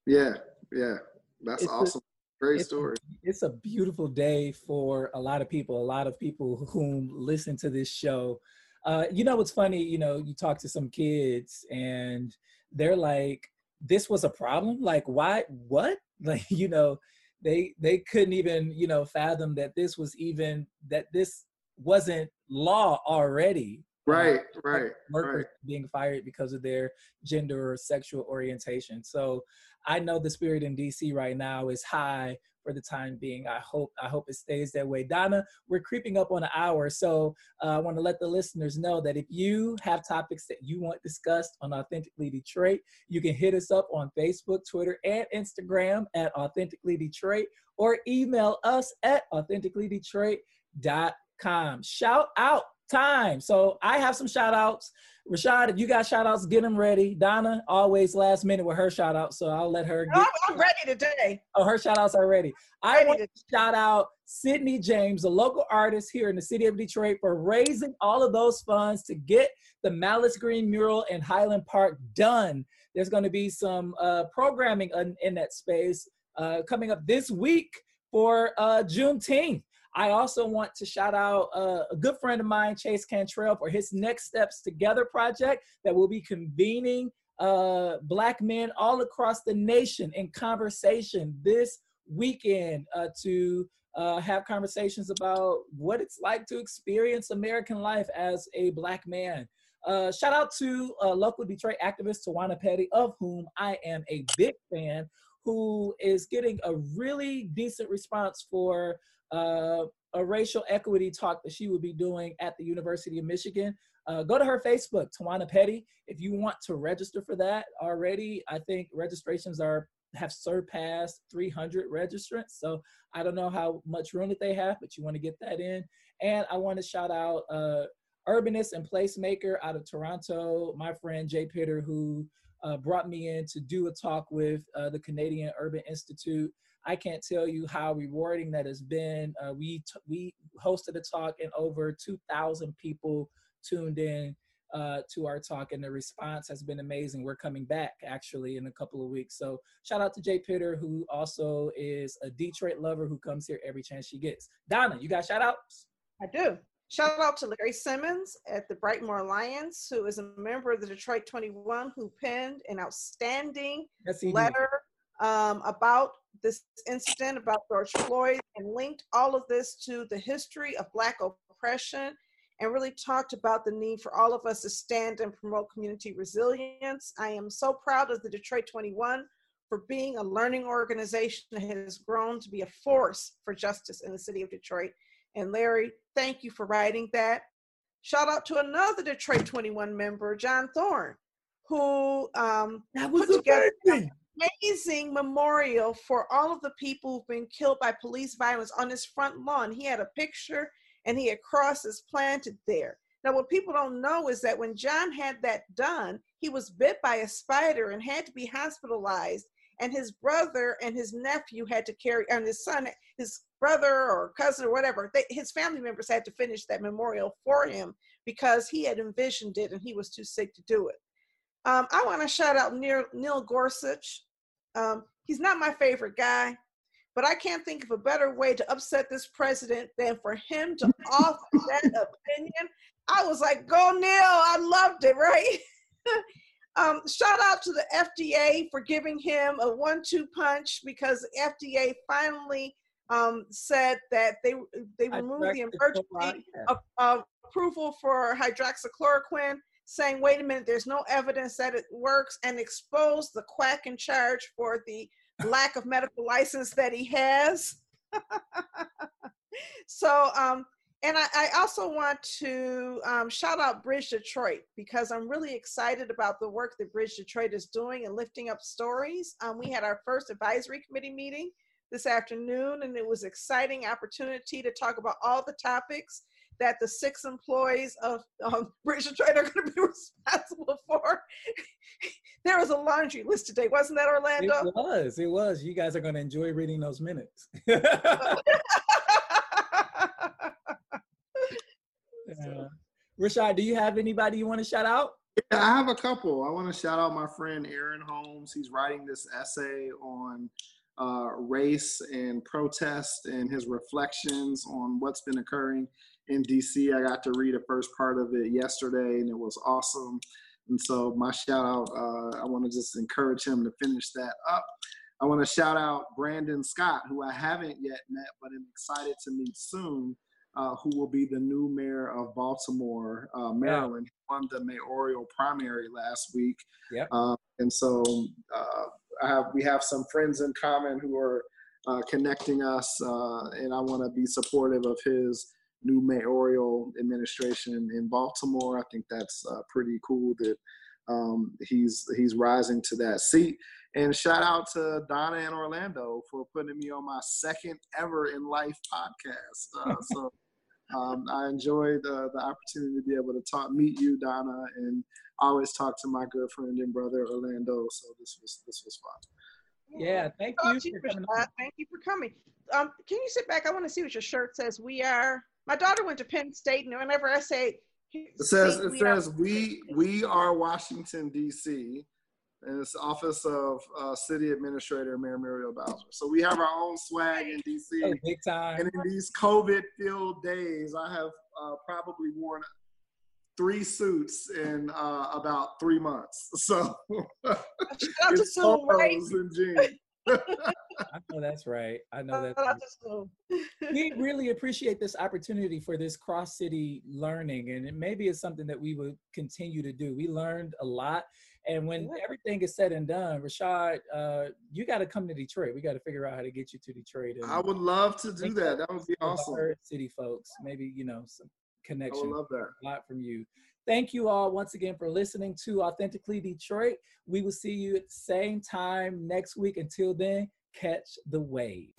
Yeah, yeah, that's it's awesome. A, Great it's story. A, it's a beautiful day for a lot of people. A lot of people whom listen to this show. Uh, you know what's funny? You know, you talk to some kids and they're like, "This was a problem. Like, why? What? Like, you know." They they couldn't even you know fathom that this was even that this wasn't law already right uh, right workers right. being fired because of their gender or sexual orientation. So i know the spirit in dc right now is high for the time being. I hope i hope it stays that way. Donna we're creeping up on an hour so uh, i want to let the listeners know that if you have topics that you want discussed on authentically detroit you can hit us up on facebook twitter and instagram at authentically detroit or email us at authenticallydetroit.com shout out time. So I have some shout outs. Rashad, if you got shout outs, get them ready. Donna, always last minute with her shout out. So I'll let her get. I'm, ready today. Oh, her shout outs are ready. I want to shout out Sydney James, a local artist here in the city of Detroit, for raising all of those funds to get the Malice Green mural in Highland Park done. There's going to be some uh, programming in, in, that space uh, coming up this week for uh, Juneteenth. I also want to shout out uh, a good friend of mine, Chase Cantrell, for his Next Steps Together project that will be convening uh, Black men all across the nation in conversation this weekend uh, to uh, have conversations about what it's like to experience American life as a Black man. Uh, shout out to uh, local Detroit activist Tawana Petty, of whom I am a big fan, who is getting a really decent response for uh, a racial equity talk that she will be doing at the University of Michigan. Uh, go to her Facebook, Tawana Petty, if you want to register for that already. I think registrations are have surpassed 300 registrants. So I don't know how much room that they have, but you want to get that in. And I want to shout out uh, urbanist and placemaker out of Toronto, my friend Jay Pitter, who uh, brought me in to do a talk with uh, the Canadian Urban Institute. I can't tell you how rewarding that has been. Uh, we t- we hosted a talk and over 2,000 people tuned in uh, to our talk, and the response has been amazing. We're coming back actually in a couple of weeks. So shout out to Jay Pitter, who also is a Detroit lover who comes here every chance she gets. Donna, you got shout outs? I do. Shout out to Larry Simmons at the Brightmoor Alliance, who is a member of the Detroit 21, who penned an outstanding yes, letter um, about this incident, about George Floyd, and linked all of this to the history of Black oppression and really talked about the need for all of us to stand and promote community resilience. I am so proud of the Detroit 21 for being a learning organization that has grown to be a force for justice in the city of Detroit. And Larry, thank you for writing that. Shout out to another Detroit 21 member, John Thorne, who um, that was put together amazing memorial for all of the people who've been killed by police violence on his front lawn. He had a picture and he had crosses planted there. Now, what people don't know is that when John had that done, he was bit by a spider and had to be hospitalized. And his brother and his nephew had to carry, and his son, his brother or cousin or whatever, they, his family members had to finish that memorial for him because he had envisioned it and he was too sick to do it. Um, I want to shout out Neil, Neil Gorsuch. Um, he's not my favorite guy. But I can't think of a better way to upset this president than for him to offer that opinion. I was like, go Neil, I loved it, right? um, shout out to the FDA for giving him a one-two punch because the FDA finally um, said that they they removed the emergency approval for hydroxychloroquine, saying, wait a minute, there's no evidence that it works, and expose the quack in charge for the lack of medical license that he has. so, um, and I, I, also want to um, shout out Bridge Detroit because I'm really excited about the work that Bridge Detroit is doing and lifting up stories. Um, we had our first advisory committee meeting this afternoon, and it was exciting opportunity to talk about all the topics that the six employees of um, Bridge Detroit are going to be responsible for. there was a laundry list today, wasn't that Orlando? It was. It was. You guys are going to enjoy reading those minutes. yeah. Rashad, do you have anybody you want to shout out? Yeah, I have a couple. I want to shout out my friend Aaron Holmes. He's writing this essay on uh, race and protest and his reflections on what's been occurring in DC. I got to read the first part of it yesterday, and it was awesome. And so, my shout out, uh, I want to just encourage him to finish that up. I want to shout out Brandon Scott, who I haven't yet met, but am excited to meet soon, uh, who will be the new mayor of Baltimore, uh, Maryland. Yeah. Won the mayoral primary last week. Yeah. Uh, and so, uh, I have, we have some friends in common who are uh, connecting us, and I want to be supportive of his new mayoral administration in Baltimore. I think that's uh, pretty cool that um, he's he's rising to that seat. And shout out to Donna and Orlando for putting me on my second ever in life podcast. Uh, so um, I enjoyed uh, the opportunity to be able to talk, meet you, Donna, and always talk to my good friend and brother Orlando. So this was this was fun. Yeah, thank you. For coming thank you for coming. Um, can you sit back? I want to see what your shirt says. We are my daughter went to Penn State, and whenever I say it says it we says are, we we are Washington D.C. and it's the Office of uh, City Administrator Mayor Muriel Bowser. So we have our own swag in DC. Oh, big time. And in these COVID-filled days, I have uh, probably worn three suits in uh, about three months. So it's photos and jeans. I know that's right. I know that's right. we really appreciate this opportunity for this cross city learning, and it maybe it's something that we would continue to do. We learned a lot, and when yeah. everything is said and done, Rashad, uh, you got to come to Detroit. We got to figure out how to get you to Detroit. I would love to do that. That would be awesome. City folks, maybe you know some connection. I would love that. A lot from you. Thank you all once again for listening to Authentically Detroit. We will see you at the same time next week. Until then, catch the wave.